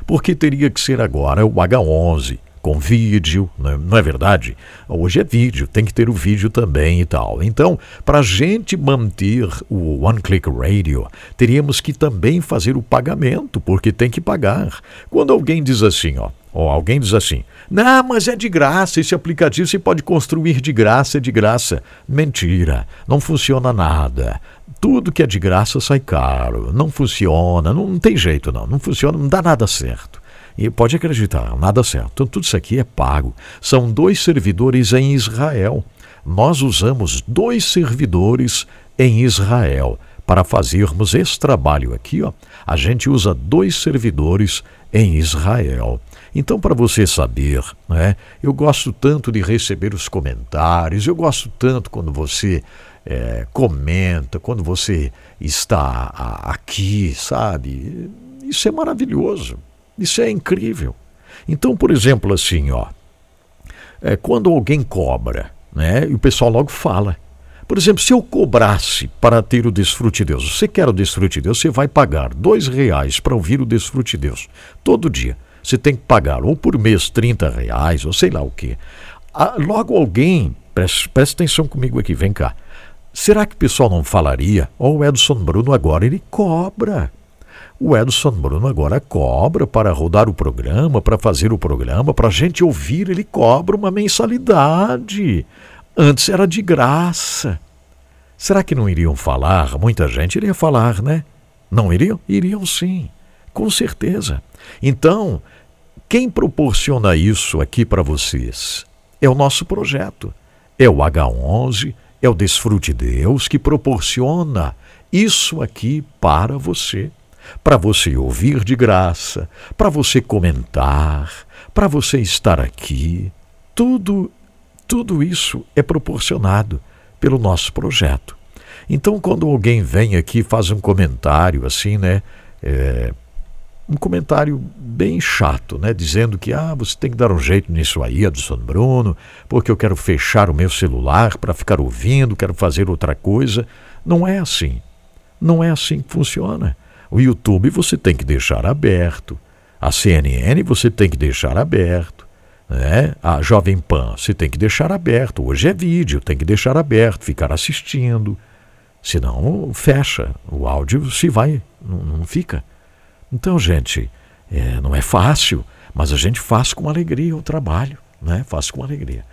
Porque teria que ser agora o H11 com vídeo, né? não é verdade? Hoje é vídeo, tem que ter o vídeo também e tal. Então, para a gente manter o One Click Radio, teríamos que também fazer o pagamento, porque tem que pagar. Quando alguém diz assim, ó, ou alguém diz assim: não, mas é de graça, esse aplicativo você pode construir de graça, é de graça. Mentira, não funciona nada. Tudo que é de graça sai caro, não funciona, não, não tem jeito não, não funciona, não dá nada certo. E pode acreditar, nada certo. Então, tudo isso aqui é pago. São dois servidores em Israel. Nós usamos dois servidores em Israel para fazermos esse trabalho aqui. Ó, a gente usa dois servidores em Israel. Então, para você saber, né, eu gosto tanto de receber os comentários, eu gosto tanto quando você é, comenta, quando você está aqui, sabe? Isso é maravilhoso. Isso é incrível. Então, por exemplo, assim, ó, é, quando alguém cobra, né, e o pessoal logo fala. Por exemplo, se eu cobrasse para ter o Desfrute Deus, você quer o Desfrute Deus, você vai pagar dois reais para ouvir o Desfrute Deus todo dia. Você tem que pagar ou por mês 30 reais, ou sei lá o quê. Ah, logo alguém, preste atenção comigo aqui, vem cá. Será que o pessoal não falaria? Ó, oh, o Edson Bruno agora ele cobra. O Edson Bruno agora cobra para rodar o programa, para fazer o programa, para a gente ouvir, ele cobra uma mensalidade. Antes era de graça. Será que não iriam falar? Muita gente iria falar, né? Não iriam? Iriam sim, com certeza. Então, quem proporciona isso aqui para vocês? É o nosso projeto. É o H11, é o Desfrute Deus que proporciona isso aqui para você. Para você ouvir de graça, para você comentar, para você estar aqui. Tudo, tudo isso é proporcionado pelo nosso projeto. Então, quando alguém vem aqui faz um comentário assim, né? É, um comentário bem chato, né? Dizendo que ah, você tem que dar um jeito nisso aí, Adson Bruno, porque eu quero fechar o meu celular para ficar ouvindo, quero fazer outra coisa. Não é assim. Não é assim que funciona. O YouTube você tem que deixar aberto. A CNN você tem que deixar aberto. Né? A Jovem Pan você tem que deixar aberto. Hoje é vídeo, tem que deixar aberto, ficar assistindo. Senão fecha. O áudio se vai, não, não fica. Então, gente, é, não é fácil, mas a gente faz com alegria o trabalho, né? Faz com alegria.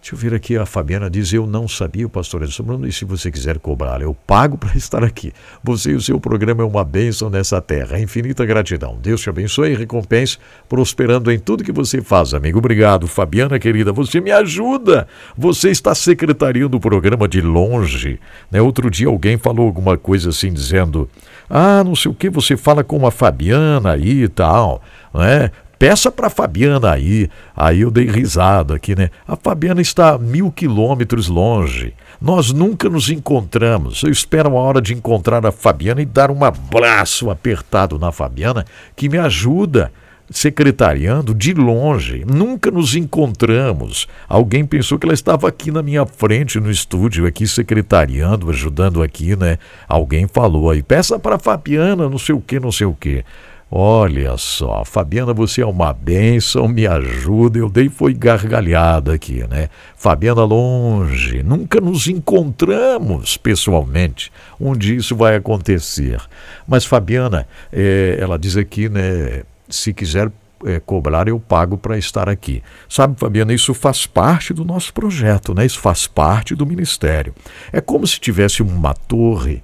Deixa eu ver aqui, a Fabiana diz: Eu não sabia, o pastor Edson Bruno, e se você quiser cobrar, eu pago para estar aqui. Você e o seu programa é uma bênção nessa terra. Infinita gratidão. Deus te abençoe e recompense, prosperando em tudo que você faz, amigo. Obrigado, Fabiana querida. Você me ajuda. Você está secretariando o programa de longe. Né? Outro dia alguém falou alguma coisa assim, dizendo: Ah, não sei o que, você fala com a Fabiana aí e tal. Né? Peça para Fabiana aí. Aí eu dei risada aqui, né? A Fabiana está mil quilômetros longe. Nós nunca nos encontramos. Eu espero a hora de encontrar a Fabiana e dar um abraço apertado na Fabiana, que me ajuda secretariando de longe. Nunca nos encontramos. Alguém pensou que ela estava aqui na minha frente no estúdio, aqui secretariando, ajudando aqui, né? Alguém falou aí, peça para Fabiana, não sei o que, não sei o que. Olha só, Fabiana, você é uma bênção, me ajuda. Eu dei foi gargalhada aqui, né? Fabiana, longe, nunca nos encontramos pessoalmente. Um dia isso vai acontecer. Mas Fabiana, é, ela diz aqui, né? Se quiser é, cobrar, eu pago para estar aqui. Sabe, Fabiana, isso faz parte do nosso projeto, né? Isso faz parte do ministério. É como se tivesse uma torre.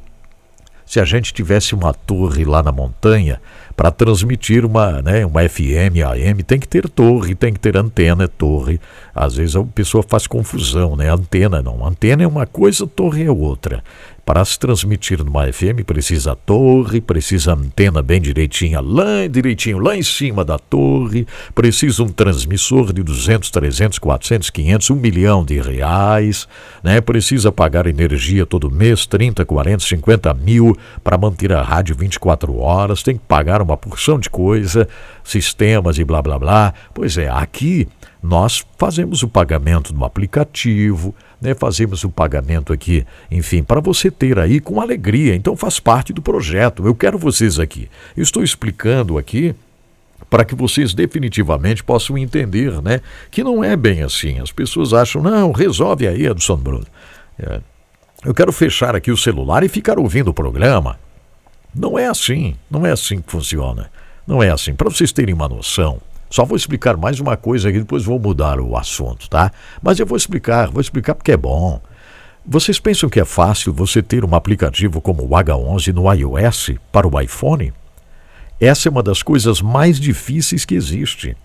Se a gente tivesse uma torre lá na montanha para transmitir uma, né, uma FM, AM, tem que ter torre, tem que ter antena, torre. Às vezes a pessoa faz confusão, né? Antena não. Antena é uma coisa, torre é outra. Para se transmitir numa FM precisa torre, precisa antena bem direitinha lá, direitinho lá em cima da torre, precisa um transmissor de 200, 300, 400, 500, 1 milhão de reais, né? Precisa pagar energia todo mês, 30, 40, 50 mil para manter a rádio 24 horas, tem que pagar uma porção de coisa, sistemas e blá blá blá. Pois é, aqui nós fazemos o pagamento no aplicativo, né, fazemos o pagamento aqui, enfim, para você ter aí com alegria. Então faz parte do projeto. Eu quero vocês aqui. Eu estou explicando aqui para que vocês definitivamente possam entender, né, que não é bem assim. As pessoas acham, não, resolve aí, Edson Bruno. É, eu quero fechar aqui o celular e ficar ouvindo o programa. Não é assim, não é assim que funciona. Não é assim. Para vocês terem uma noção, só vou explicar mais uma coisa aqui, depois vou mudar o assunto, tá? Mas eu vou explicar, vou explicar porque é bom. Vocês pensam que é fácil você ter um aplicativo como o H11 no iOS para o iPhone? Essa é uma das coisas mais difíceis que existe.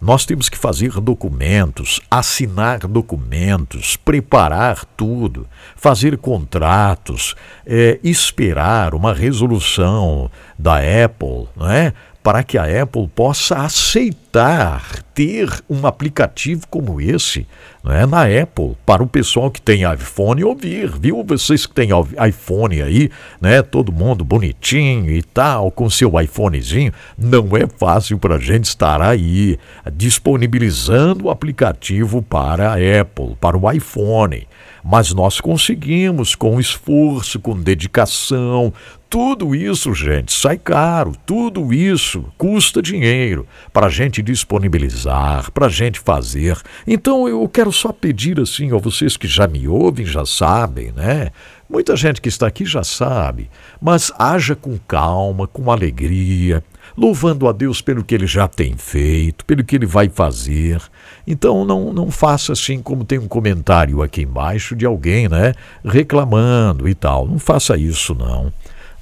Nós temos que fazer documentos, assinar documentos, preparar tudo, fazer contratos, é, esperar uma resolução da Apple, não é? Para que a Apple possa aceitar ter um aplicativo como esse né, na Apple, para o pessoal que tem iPhone ouvir, viu? Vocês que têm iPhone aí, né? Todo mundo bonitinho e tal, com seu iPhonezinho, não é fácil para a gente estar aí disponibilizando o aplicativo para a Apple, para o iPhone. Mas nós conseguimos com esforço, com dedicação, tudo isso, gente, sai caro. Tudo isso custa dinheiro para a gente disponibilizar, para a gente fazer. Então eu quero só pedir assim a vocês que já me ouvem, já sabem, né? Muita gente que está aqui já sabe, mas haja com calma, com alegria, louvando a Deus pelo que ele já tem feito, pelo que ele vai fazer. Então não, não faça assim como tem um comentário aqui embaixo de alguém, né, reclamando e tal. Não faça isso não.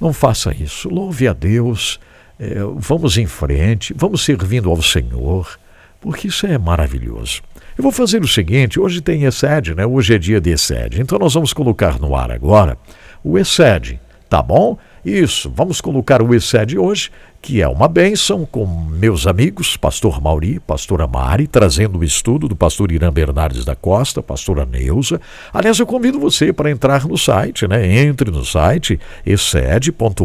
Não faça isso. Louve a Deus. É, vamos em frente. Vamos servindo ao Senhor. Porque isso é maravilhoso. Eu vou fazer o seguinte: hoje tem ESED, né? Hoje é dia de ESED. Então nós vamos colocar no ar agora o ESED, tá bom? Isso, vamos colocar o ESED hoje que é uma bênção, com meus amigos, pastor Mauri, pastora Mari, trazendo o estudo do pastor Irã Bernardes da Costa, pastora Neuza. Aliás, eu convido você para entrar no site, né? Entre no site excede.org.br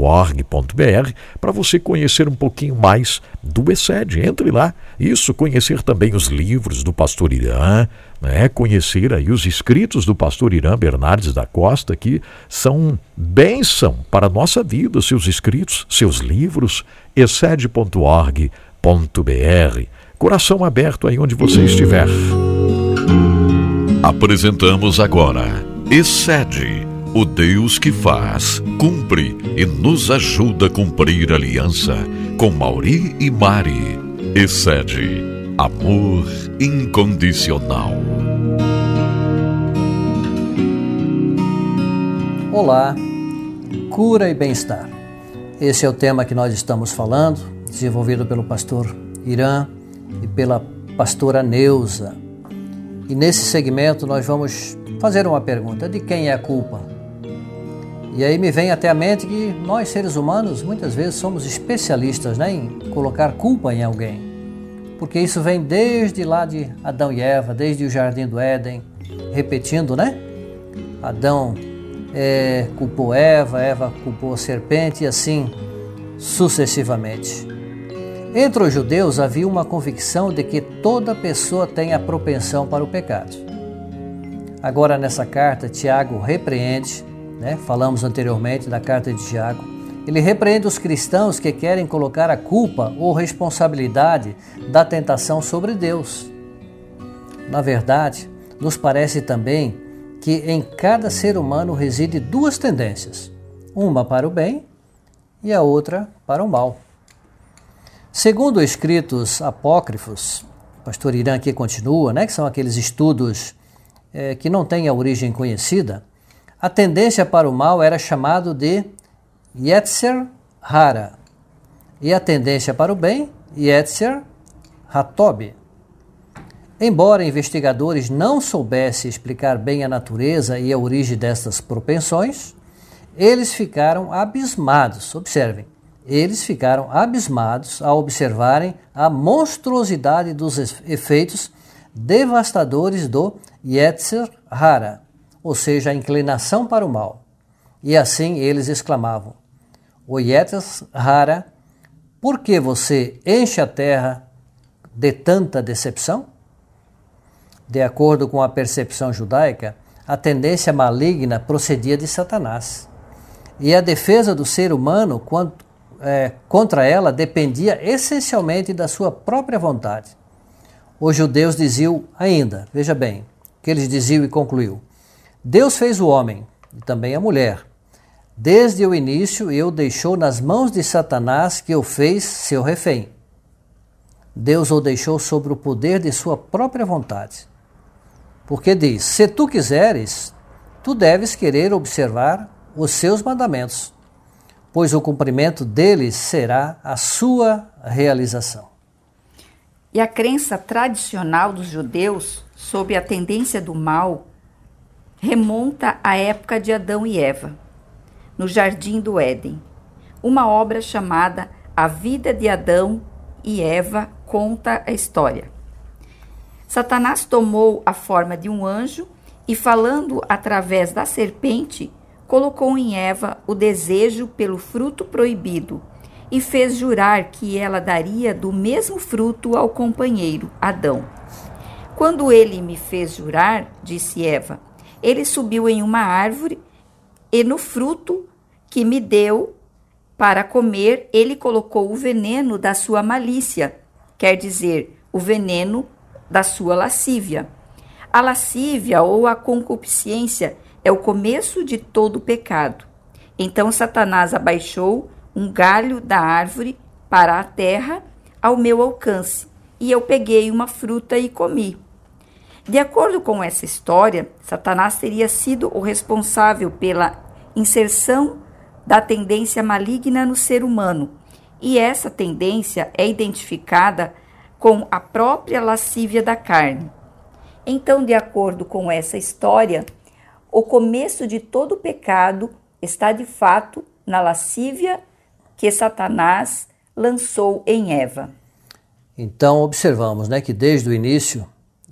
para você conhecer um pouquinho mais do Excede. Entre lá. Isso, conhecer também os livros do pastor Irã, né, conhecer aí os escritos do pastor Irã Bernardes da Costa, que são bênção para a nossa vida, seus escritos, seus livros, excede.org.br. Coração aberto aí onde você estiver. Apresentamos agora Excede, o Deus que faz, cumpre e nos ajuda a cumprir a aliança com Mauri e Mari. Excede, amor incondicional. Olá, cura e bem-estar. Esse é o tema que nós estamos falando, desenvolvido pelo pastor Irã e pela pastora Neuza. E nesse segmento nós vamos fazer uma pergunta: de quem é a culpa? E aí me vem até a mente que nós seres humanos muitas vezes somos especialistas né, em colocar culpa em alguém. Porque isso vem desde lá de Adão e Eva, desde o jardim do Éden, repetindo, né? Adão é, culpou Eva, Eva culpou a serpente e assim sucessivamente. Entre os judeus havia uma convicção de que toda pessoa tem a propensão para o pecado. Agora, nessa carta, Tiago repreende, né, falamos anteriormente da carta de Tiago, ele repreende os cristãos que querem colocar a culpa ou responsabilidade da tentação sobre Deus. Na verdade, nos parece também que em cada ser humano reside duas tendências, uma para o bem e a outra para o mal. Segundo escritos apócrifos, o pastor Irã aqui continua, né, que são aqueles estudos é, que não têm a origem conhecida, a tendência para o mal era chamado de Yetzer Hara e a tendência para o bem, Yetzer Hatob. Embora investigadores não soubessem explicar bem a natureza e a origem destas propensões, eles ficaram abismados. Observem, eles ficaram abismados ao observarem a monstruosidade dos efeitos devastadores do Yetzer Hara, ou seja, a inclinação para o mal. E assim eles exclamavam: O Yetzer Hara, por que você enche a terra de tanta decepção? De acordo com a percepção judaica, a tendência maligna procedia de Satanás. E a defesa do ser humano é, contra ela dependia essencialmente da sua própria vontade. Os judeus diziam ainda, veja bem, que eles diziam e concluiu: Deus fez o homem e também a mulher. Desde o início eu deixou nas mãos de Satanás que o fez seu refém. Deus o deixou sobre o poder de sua própria vontade. Porque diz: Se tu quiseres, tu deves querer observar os seus mandamentos, pois o cumprimento deles será a sua realização. E a crença tradicional dos judeus sobre a tendência do mal remonta à época de Adão e Eva, no Jardim do Éden. Uma obra chamada A Vida de Adão e Eva conta a história. Satanás tomou a forma de um anjo e, falando através da serpente, colocou em Eva o desejo pelo fruto proibido e fez jurar que ela daria do mesmo fruto ao companheiro, Adão. Quando ele me fez jurar, disse Eva, ele subiu em uma árvore e no fruto que me deu para comer, ele colocou o veneno da sua malícia, quer dizer, o veneno da sua lascívia. A lascívia ou a concupiscência é o começo de todo pecado. Então Satanás abaixou um galho da árvore para a terra ao meu alcance, e eu peguei uma fruta e comi. De acordo com essa história, Satanás teria sido o responsável pela inserção da tendência maligna no ser humano, e essa tendência é identificada com a própria lascívia da carne. Então, de acordo com essa história, o começo de todo pecado está de fato na lascívia que Satanás lançou em Eva. Então observamos, né, que desde o início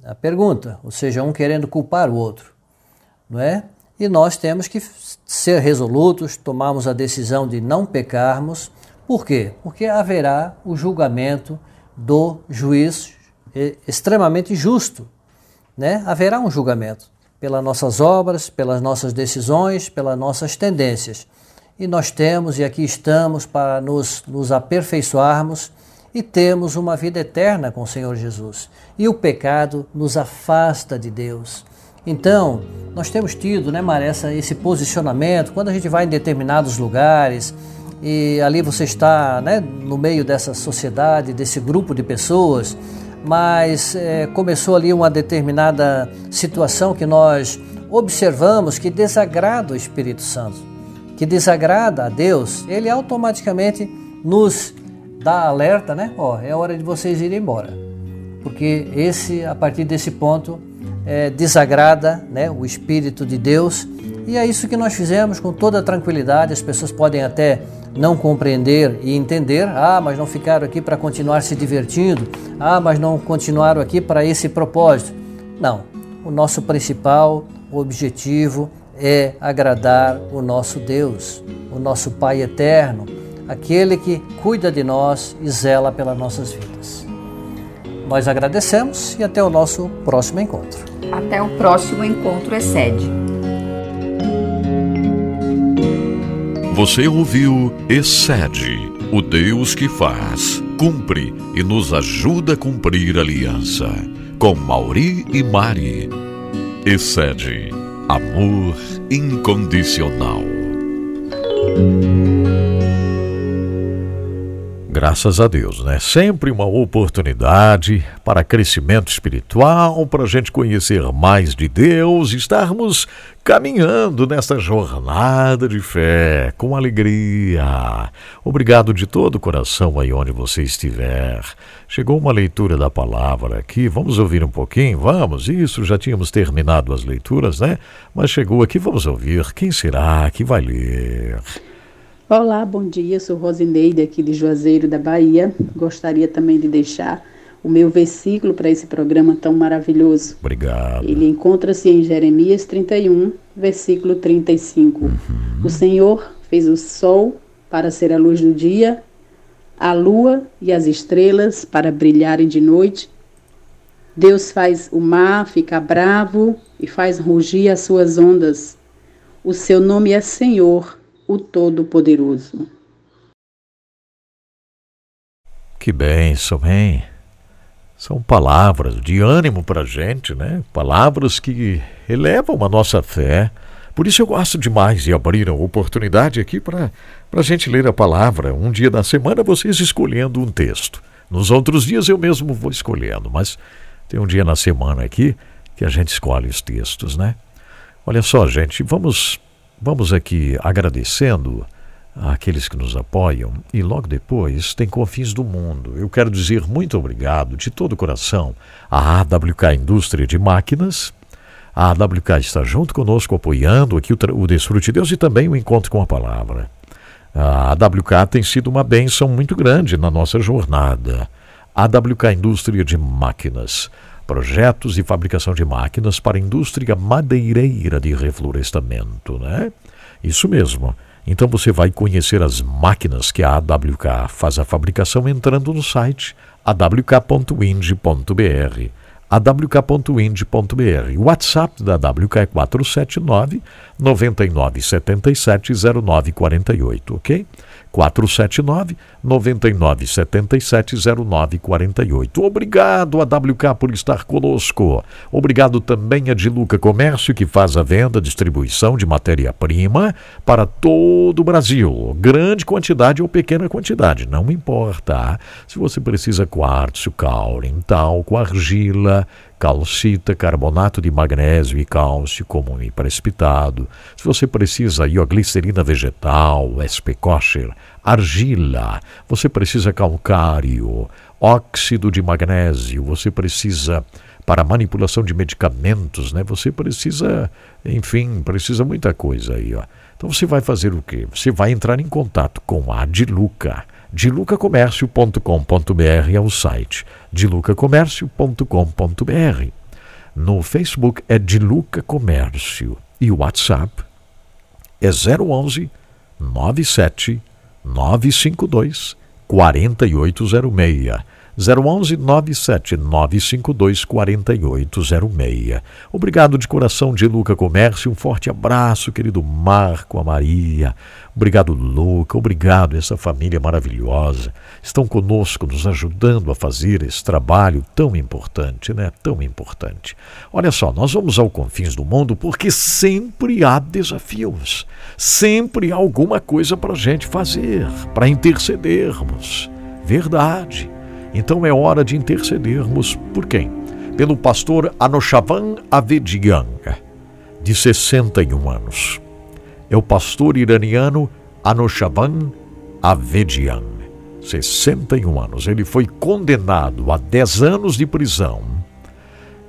a pergunta, ou seja, um querendo culpar o outro, não é? E nós temos que ser resolutos, tomarmos a decisão de não pecarmos. Por quê? Porque haverá o julgamento do juiz extremamente justo, né? Haverá um julgamento pelas nossas obras, pelas nossas decisões, pelas nossas tendências. E nós temos, e aqui estamos, para nos, nos aperfeiçoarmos e temos uma vida eterna com o Senhor Jesus. E o pecado nos afasta de Deus. Então, nós temos tido, né, Maressa, esse posicionamento, quando a gente vai em determinados lugares e ali você está né, no meio dessa sociedade, desse grupo de pessoas, mas é, começou ali uma determinada situação que nós observamos que desagrada o Espírito Santo, que desagrada a Deus, ele automaticamente nos dá alerta, né? Ó, é hora de vocês irem embora. Porque esse, a partir desse ponto, é, desagrada né, o Espírito de Deus. E é isso que nós fizemos com toda tranquilidade. As pessoas podem até não compreender e entender. Ah, mas não ficaram aqui para continuar se divertindo. Ah, mas não continuaram aqui para esse propósito. Não. O nosso principal objetivo é agradar o nosso Deus, o nosso Pai eterno, aquele que cuida de nós e zela pelas nossas vidas. Nós agradecemos e até o nosso próximo encontro. Até o próximo encontro excede. Você ouviu Excede, o Deus que faz, cumpre e nos ajuda a cumprir a aliança. Com Mauri e Mari. Excede, amor incondicional. Graças a Deus, né? Sempre uma oportunidade para crescimento espiritual, para a gente conhecer mais de Deus, estarmos caminhando nessa jornada de fé com alegria. Obrigado de todo o coração aí onde você estiver. Chegou uma leitura da palavra aqui, vamos ouvir um pouquinho? Vamos, isso, já tínhamos terminado as leituras, né? Mas chegou aqui, vamos ouvir. Quem será que vai ler? Olá, bom dia. Eu sou Rosineide aqui de Juazeiro da Bahia. Gostaria também de deixar o meu versículo para esse programa tão maravilhoso. Obrigado. Ele encontra-se em Jeremias 31, versículo 35. Uhum. O Senhor fez o sol para ser a luz do dia, a lua e as estrelas para brilharem de noite. Deus faz o mar ficar bravo e faz rugir as suas ondas. O seu nome é Senhor o Todo-Poderoso. Que bênção, hein? São palavras de ânimo para a gente, né? Palavras que elevam a nossa fé. Por isso eu gosto demais de abrir a oportunidade aqui para a gente ler a palavra. Um dia da semana vocês escolhendo um texto. Nos outros dias eu mesmo vou escolhendo, mas tem um dia na semana aqui que a gente escolhe os textos, né? Olha só, gente, vamos Vamos aqui agradecendo àqueles que nos apoiam e logo depois tem Confins do Mundo. Eu quero dizer muito obrigado de todo o coração à AWK Indústria de Máquinas. A AWK está junto conosco apoiando aqui o, o Desfrute de Deus e também o Encontro com a Palavra. A AWK tem sido uma bênção muito grande na nossa jornada. A AWK Indústria de Máquinas projetos e fabricação de máquinas para a indústria madeireira de reflorestamento, né? Isso mesmo. Então você vai conhecer as máquinas que a AWK faz a fabricação entrando no site awk.wind.br awk.wind.br. O WhatsApp da AWK é 479 9977 0948, ok? 479 9977 0948. Obrigado a WK por estar conosco. Obrigado também a Diluca Comércio que faz a venda, distribuição de matéria-prima para todo o Brasil. Grande quantidade ou pequena quantidade, não importa. Se você precisa quartzo, caule, talco, argila, calcita, carbonato de magnésio e cálcio comum e precipitado. Se você precisa ioglicerina vegetal, SP kosher, argila, você precisa calcário, óxido de magnésio, você precisa para manipulação de medicamentos, né? Você precisa, enfim, precisa muita coisa aí, ó. Então você vai fazer o quê? Você vai entrar em contato com a Diluca. dilucacomércio.com.br é o site. dilucacomércio.com.br. No Facebook é Diluca Comércio e o WhatsApp é 011 97 952 4806. 011 97 952 4806. Obrigado de coração de Luca Comércio. Um forte abraço, querido Marco, a Maria. Obrigado, Luca. Obrigado, essa família maravilhosa. Estão conosco, nos ajudando a fazer esse trabalho tão importante, né? Tão importante. Olha só, nós vamos ao confins do mundo porque sempre há desafios. Sempre há alguma coisa para a gente fazer, para intercedermos. Verdade. Então é hora de intercedermos por quem? Pelo pastor Anoshavan Avedian, de 61 anos. É o pastor iraniano Anoshavan Avedian, 61 anos. Ele foi condenado a 10 anos de prisão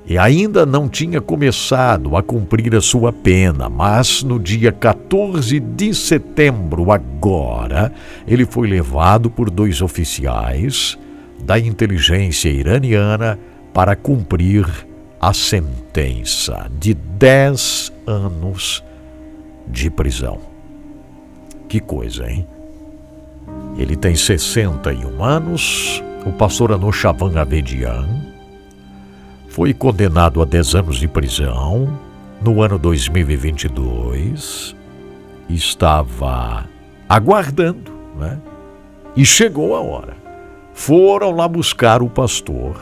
e ainda não tinha começado a cumprir a sua pena, mas no dia 14 de setembro, agora, ele foi levado por dois oficiais da inteligência iraniana para cumprir a sentença de 10 anos de prisão. Que coisa, hein? Ele tem 61 anos, o pastor Anoshavan Abedian foi condenado a 10 anos de prisão no ano 2022, estava aguardando, né? E chegou a hora foram lá buscar o pastor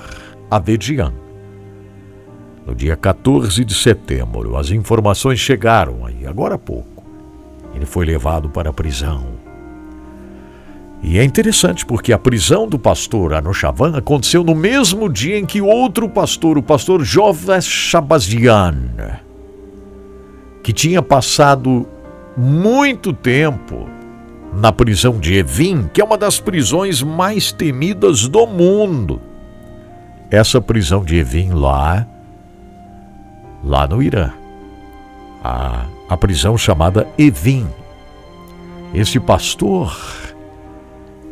Avedian. No dia 14 de setembro, as informações chegaram aí, agora há pouco. Ele foi levado para a prisão. E é interessante porque a prisão do pastor Anoshavan aconteceu no mesmo dia em que outro pastor, o pastor Joves Shabazian, que tinha passado muito tempo na prisão de Evin, que é uma das prisões mais temidas do mundo. Essa prisão de Evin lá, lá no Irã. A, a prisão chamada Evin. Esse pastor,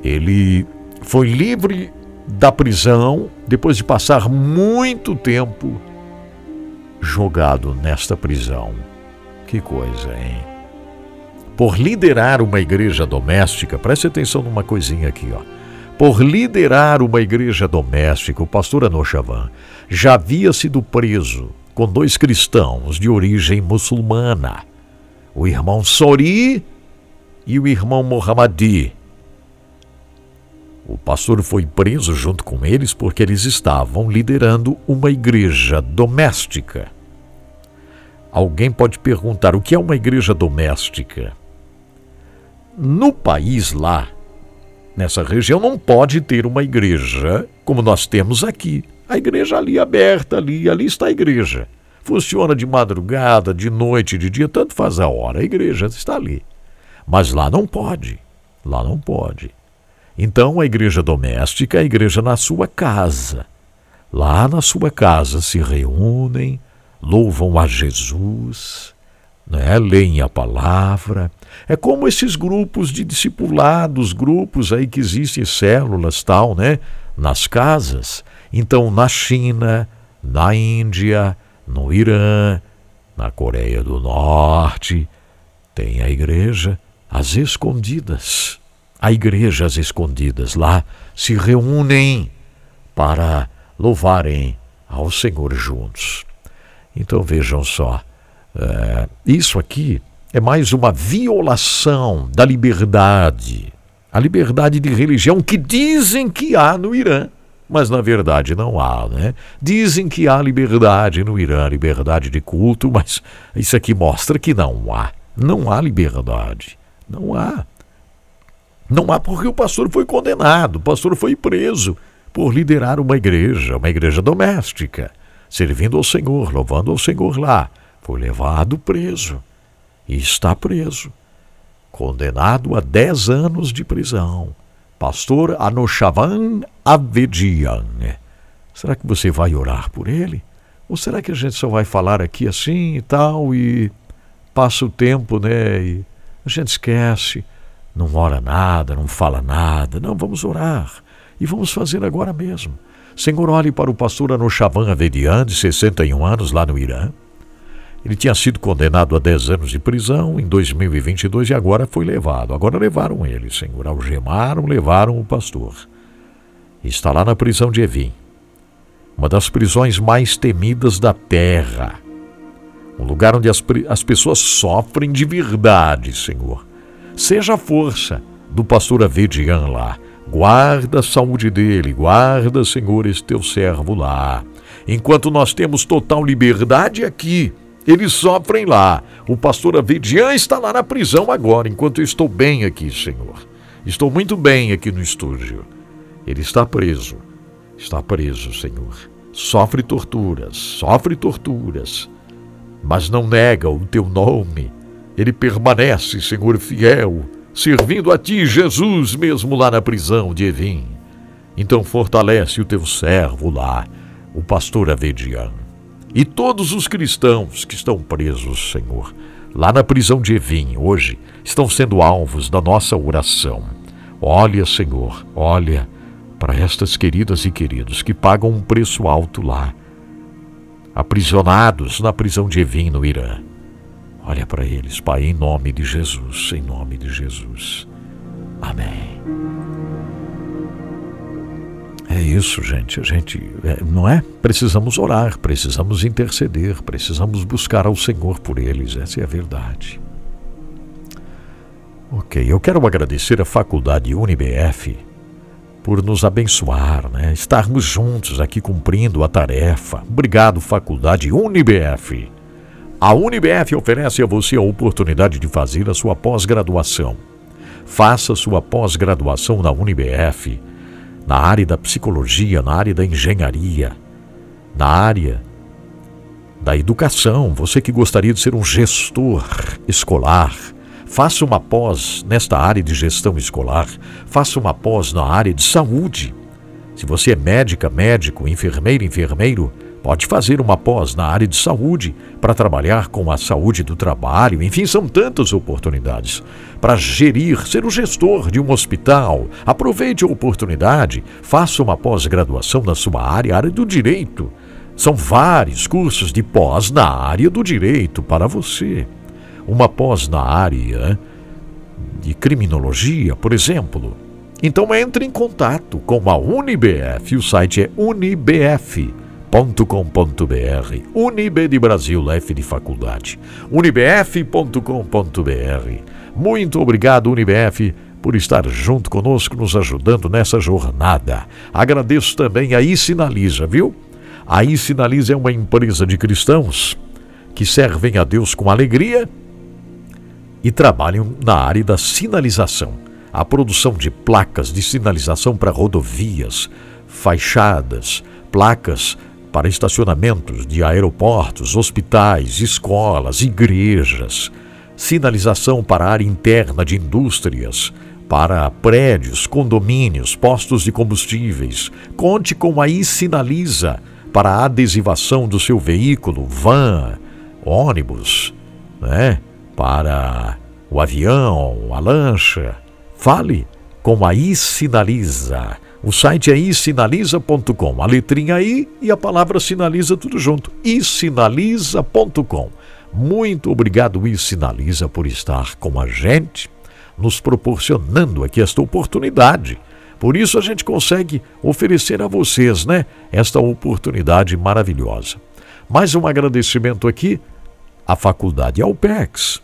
ele foi livre da prisão depois de passar muito tempo jogado nesta prisão. Que coisa, hein? Por liderar uma igreja doméstica, preste atenção numa coisinha aqui, ó. Por liderar uma igreja doméstica, o pastor Anoshavan já havia sido preso com dois cristãos de origem muçulmana, o irmão Sori e o irmão Mohammadi. O pastor foi preso junto com eles porque eles estavam liderando uma igreja doméstica. Alguém pode perguntar o que é uma igreja doméstica? No país lá, nessa região, não pode ter uma igreja como nós temos aqui. A igreja ali aberta, ali, ali está a igreja. Funciona de madrugada, de noite, de dia, tanto faz a hora. A igreja está ali. Mas lá não pode. Lá não pode. Então a igreja doméstica é a igreja na sua casa. Lá na sua casa se reúnem, louvam a Jesus, né? leem a palavra. É como esses grupos de discipulados, grupos aí que existem, células tal, né? Nas casas. Então, na China, na Índia, no Irã, na Coreia do Norte, tem a igreja às escondidas. A igreja às escondidas lá se reúnem para louvarem ao Senhor juntos. Então vejam só, é, isso aqui é mais uma violação da liberdade, a liberdade de religião que dizem que há no Irã, mas na verdade não há, né? Dizem que há liberdade no Irã, liberdade de culto, mas isso aqui mostra que não há. Não há liberdade. Não há. Não há porque o pastor foi condenado, o pastor foi preso por liderar uma igreja, uma igreja doméstica. servindo ao Senhor, louvando ao Senhor lá. Foi levado preso e está preso, condenado a 10 anos de prisão. Pastor Anoshavan Avedian. Será que você vai orar por ele? Ou será que a gente só vai falar aqui assim e tal e passa o tempo, né? E a gente esquece, não ora nada, não fala nada. Não, vamos orar. E vamos fazer agora mesmo. Senhor, olhe para o pastor Anoshavan Avedian, de 61 anos, lá no Irã. Ele tinha sido condenado a 10 anos de prisão em 2022 e agora foi levado. Agora levaram ele, Senhor. Algemaram, levaram o pastor. Está lá na prisão de Evim. Uma das prisões mais temidas da terra. Um lugar onde as, as pessoas sofrem de verdade, Senhor. Seja a força do pastor Avedian lá. Guarda a saúde dele, guarda, Senhor, esse teu servo lá. Enquanto nós temos total liberdade aqui, eles sofrem lá. O pastor Avedian está lá na prisão agora, enquanto eu estou bem aqui, Senhor. Estou muito bem aqui no estúdio. Ele está preso. Está preso, Senhor. Sofre torturas, sofre torturas. Mas não nega o teu nome. Ele permanece, Senhor, fiel, servindo a ti, Jesus, mesmo lá na prisão de Evim. Então fortalece o teu servo lá, o pastor Avedian e todos os cristãos que estão presos, Senhor, lá na prisão de Evim, hoje, estão sendo alvos da nossa oração. Olha, Senhor, olha para estas queridas e queridos que pagam um preço alto lá, aprisionados na prisão de Evim, no Irã. Olha para eles, Pai, em nome de Jesus, em nome de Jesus. Amém. É isso, gente. A gente, é, não é? Precisamos orar, precisamos interceder, precisamos buscar ao Senhor por eles. Essa é a verdade. Ok, eu quero agradecer à Faculdade UniBF por nos abençoar, né? Estarmos juntos aqui cumprindo a tarefa. Obrigado, Faculdade UniBF. A UniBF oferece a você a oportunidade de fazer a sua pós-graduação. Faça sua pós-graduação na UniBF na área da psicologia, na área da engenharia, na área da educação. Você que gostaria de ser um gestor escolar, faça uma pós nesta área de gestão escolar, faça uma pós na área de saúde. Se você é médica, médico, enfermeira, enfermeiro, Pode fazer uma pós na área de saúde para trabalhar com a saúde do trabalho, enfim, são tantas oportunidades. Para gerir, ser o gestor de um hospital, aproveite a oportunidade, faça uma pós-graduação na sua área, área do direito. São vários cursos de pós na área do direito para você. Uma pós na área de criminologia, por exemplo. Então entre em contato com a UniBF, o site é unibf unibf.com.br. Unib de Brasil, F de faculdade. unibf.com.br. Muito obrigado, Unibf, por estar junto conosco, nos ajudando nessa jornada. Agradeço também a iSinaliza, viu? A iSinaliza é uma empresa de cristãos que servem a Deus com alegria e trabalham na área da sinalização. A produção de placas de sinalização para rodovias, fachadas, placas para estacionamentos de aeroportos, hospitais, escolas, igrejas, sinalização para área interna de indústrias, para prédios, condomínios, postos de combustíveis. Conte com a iSinaliza para a adesivação do seu veículo, van, ônibus, né? para o avião, a lancha. Fale com a iSinaliza o site é isinaliza.com. A letrinha I e a palavra sinaliza tudo junto. isinaliza.com. Muito obrigado, iSinaliza, por estar com a gente, nos proporcionando aqui esta oportunidade. Por isso a gente consegue oferecer a vocês, né, esta oportunidade maravilhosa. Mais um agradecimento aqui à Faculdade Alpex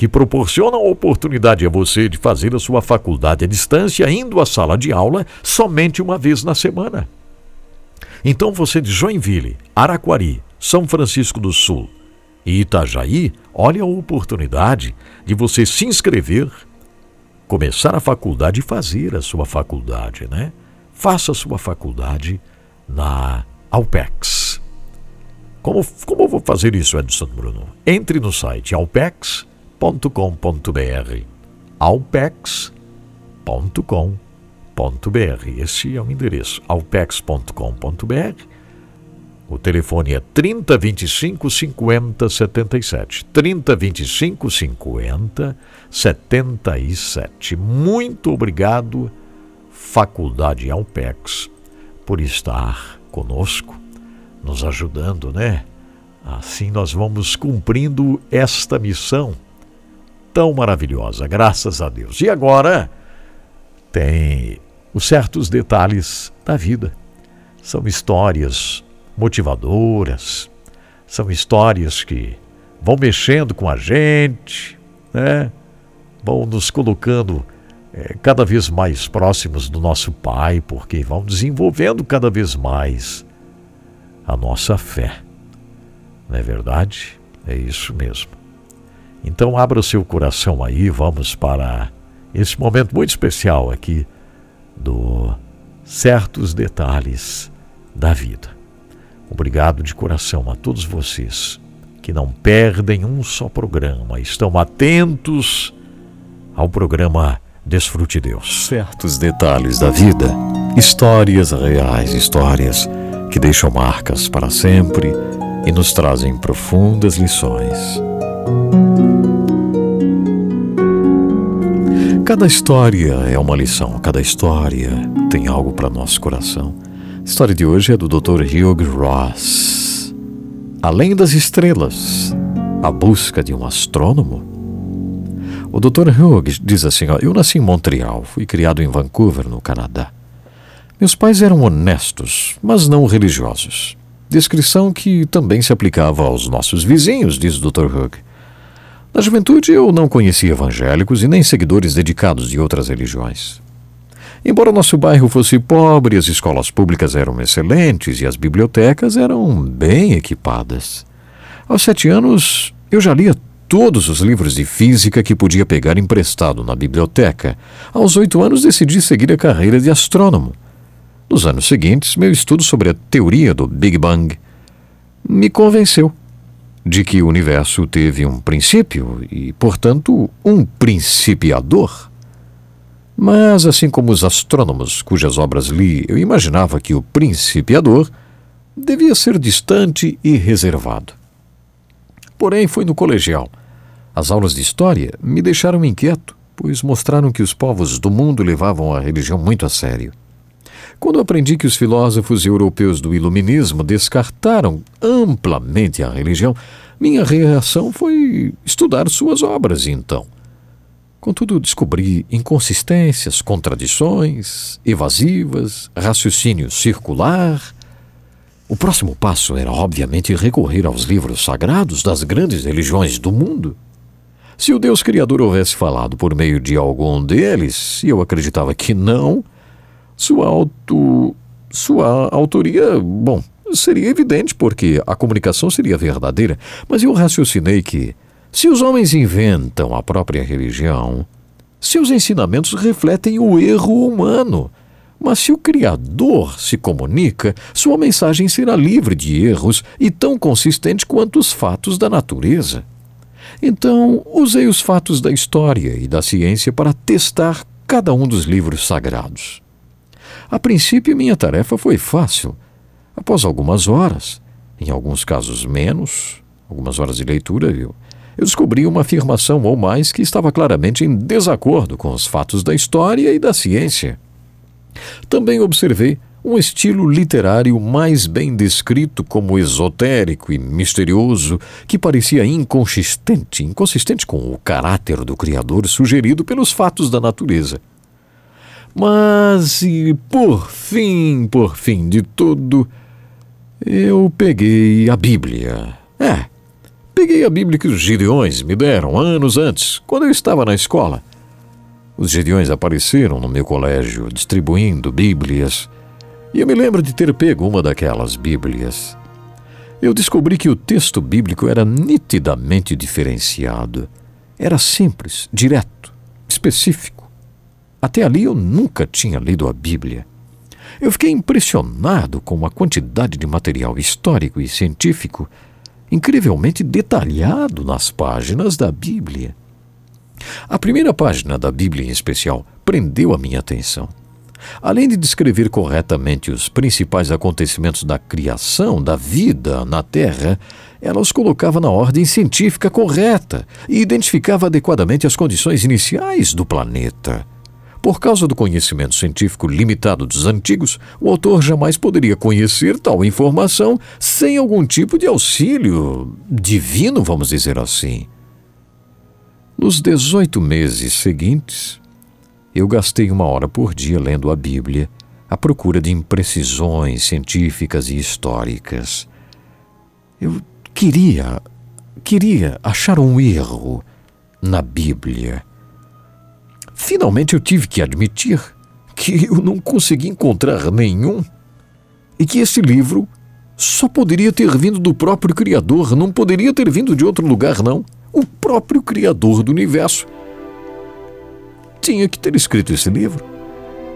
que proporcionam a oportunidade a você de fazer a sua faculdade à distância, indo à sala de aula somente uma vez na semana. Então você de Joinville, Araquari, São Francisco do Sul e Itajaí, olhe a oportunidade de você se inscrever, começar a faculdade e fazer a sua faculdade, né? Faça a sua faculdade na Alpex. Como, como eu vou fazer isso, Edson Bruno? Entre no site alpex.com.br. alpex.com.br. Esse é o endereço, alpex.com.br. O telefone é 3025 50 77. 3025 50 77. Muito obrigado, Faculdade Alpex, por estar conosco nos ajudando, né? Assim nós vamos cumprindo esta missão tão maravilhosa, graças a Deus. E agora tem os certos detalhes da vida. São histórias motivadoras, são histórias que vão mexendo com a gente, né? Vão nos colocando é, cada vez mais próximos do nosso Pai, porque vão desenvolvendo cada vez mais a nossa fé. Não é verdade? É isso mesmo. Então abra o seu coração aí, vamos para esse momento muito especial aqui do certos detalhes da vida. Obrigado de coração a todos vocês que não perdem um só programa, estão atentos ao programa Desfrute Deus. Certos detalhes da vida, histórias reais, histórias que deixam marcas para sempre e nos trazem profundas lições. Cada história é uma lição, cada história tem algo para nosso coração. A história de hoje é do Dr. Hugh Ross. Além das estrelas, a busca de um astrônomo. O Dr. Hugh diz assim: ó, Eu nasci em Montreal, fui criado em Vancouver, no Canadá. Meus pais eram honestos, mas não religiosos. Descrição que também se aplicava aos nossos vizinhos, diz o Dr. Hugh. Na juventude eu não conhecia evangélicos e nem seguidores dedicados de outras religiões. Embora nosso bairro fosse pobre, as escolas públicas eram excelentes e as bibliotecas eram bem equipadas. Aos sete anos, eu já lia todos os livros de física que podia pegar emprestado na biblioteca. Aos oito anos, decidi seguir a carreira de astrônomo. Nos anos seguintes, meu estudo sobre a teoria do Big Bang me convenceu de que o universo teve um princípio e, portanto, um principiador. Mas, assim como os astrônomos cujas obras li, eu imaginava que o principiador devia ser distante e reservado. Porém, foi no colegial. As aulas de história me deixaram inquieto, pois mostraram que os povos do mundo levavam a religião muito a sério. Quando aprendi que os filósofos europeus do Iluminismo descartaram amplamente a religião, minha reação foi estudar suas obras, então. Contudo, descobri inconsistências, contradições, evasivas, raciocínio circular. O próximo passo era, obviamente, recorrer aos livros sagrados das grandes religiões do mundo. Se o Deus Criador houvesse falado por meio de algum deles, e eu acreditava que não, sua, auto, sua autoria, bom, seria evidente porque a comunicação seria verdadeira, mas eu raciocinei que, se os homens inventam a própria religião, seus ensinamentos refletem o erro humano. Mas se o Criador se comunica, sua mensagem será livre de erros e tão consistente quanto os fatos da natureza. Então, usei os fatos da história e da ciência para testar cada um dos livros sagrados. A princípio, minha tarefa foi fácil. Após algumas horas, em alguns casos menos, algumas horas de leitura, eu, eu descobri uma afirmação ou mais que estava claramente em desacordo com os fatos da história e da ciência. Também observei um estilo literário mais bem descrito como esotérico e misterioso, que parecia inconsistente, inconsistente com o caráter do Criador sugerido pelos fatos da natureza. Mas, e por fim, por fim de tudo, eu peguei a Bíblia. É, peguei a Bíblia que os Gideões me deram anos antes, quando eu estava na escola. Os Gideões apareceram no meu colégio distribuindo Bíblias, e eu me lembro de ter pego uma daquelas Bíblias. Eu descobri que o texto bíblico era nitidamente diferenciado. Era simples, direto, específico. Até ali eu nunca tinha lido a Bíblia. Eu fiquei impressionado com a quantidade de material histórico e científico incrivelmente detalhado nas páginas da Bíblia. A primeira página da Bíblia, em especial, prendeu a minha atenção. Além de descrever corretamente os principais acontecimentos da criação, da vida na Terra, ela os colocava na ordem científica correta e identificava adequadamente as condições iniciais do planeta. Por causa do conhecimento científico limitado dos antigos, o autor jamais poderia conhecer tal informação sem algum tipo de auxílio divino, vamos dizer assim. Nos 18 meses seguintes, eu gastei uma hora por dia lendo a Bíblia à procura de imprecisões científicas e históricas. Eu queria, queria achar um erro na Bíblia. Finalmente eu tive que admitir que eu não consegui encontrar nenhum e que esse livro só poderia ter vindo do próprio Criador, não poderia ter vindo de outro lugar, não. O próprio Criador do universo tinha que ter escrito esse livro.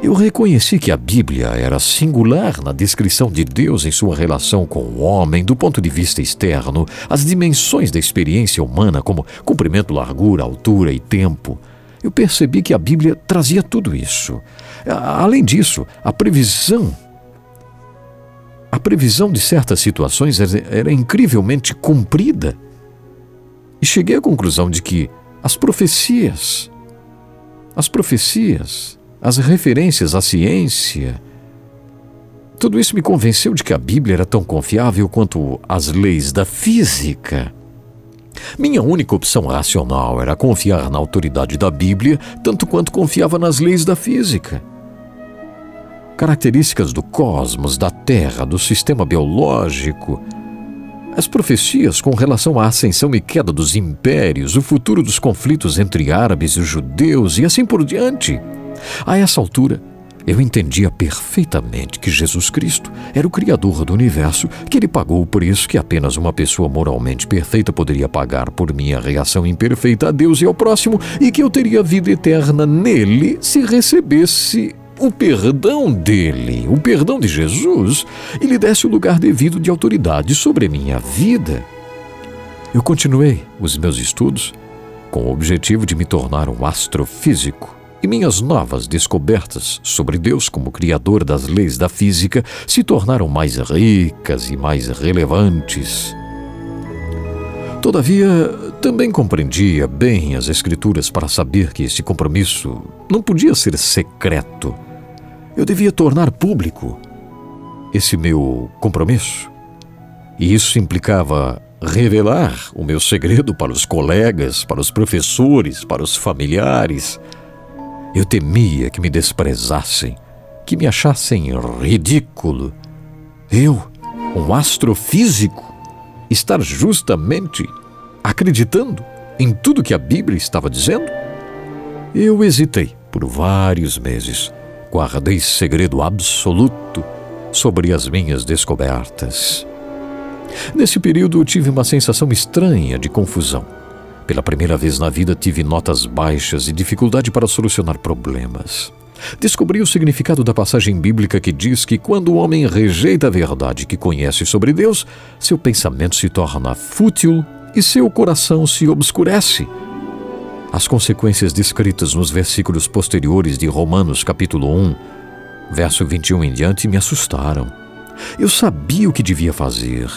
Eu reconheci que a Bíblia era singular na descrição de Deus em sua relação com o homem do ponto de vista externo, as dimensões da experiência humana, como comprimento, largura, altura e tempo. Eu percebi que a Bíblia trazia tudo isso. Além disso, a previsão. A previsão de certas situações era incrivelmente cumprida. E cheguei à conclusão de que as profecias, as profecias, as referências à ciência, tudo isso me convenceu de que a Bíblia era tão confiável quanto as leis da física. Minha única opção racional era confiar na autoridade da Bíblia tanto quanto confiava nas leis da física. Características do cosmos, da Terra, do sistema biológico, as profecias com relação à ascensão e queda dos impérios, o futuro dos conflitos entre árabes e judeus e assim por diante. A essa altura, eu entendia perfeitamente que Jesus Cristo era o Criador do universo, que ele pagou o preço que apenas uma pessoa moralmente perfeita poderia pagar por minha reação imperfeita a Deus e ao próximo, e que eu teria vida eterna nele se recebesse o perdão dele, o perdão de Jesus, e lhe desse o lugar devido de autoridade sobre a minha vida. Eu continuei os meus estudos com o objetivo de me tornar um astrofísico e minhas novas descobertas sobre Deus como Criador das leis da física se tornaram mais ricas e mais relevantes. Todavia, também compreendia bem as Escrituras para saber que esse compromisso não podia ser secreto. Eu devia tornar público esse meu compromisso. E isso implicava revelar o meu segredo para os colegas, para os professores, para os familiares eu temia que me desprezassem, que me achassem ridículo. Eu, um astrofísico, estar justamente acreditando em tudo que a Bíblia estava dizendo? Eu hesitei por vários meses, guardei segredo absoluto sobre as minhas descobertas. Nesse período, tive uma sensação estranha de confusão. Pela primeira vez na vida tive notas baixas e dificuldade para solucionar problemas. Descobri o significado da passagem bíblica que diz que quando o homem rejeita a verdade que conhece sobre Deus, seu pensamento se torna fútil e seu coração se obscurece. As consequências descritas nos versículos posteriores de Romanos capítulo 1, verso 21 em diante me assustaram. Eu sabia o que devia fazer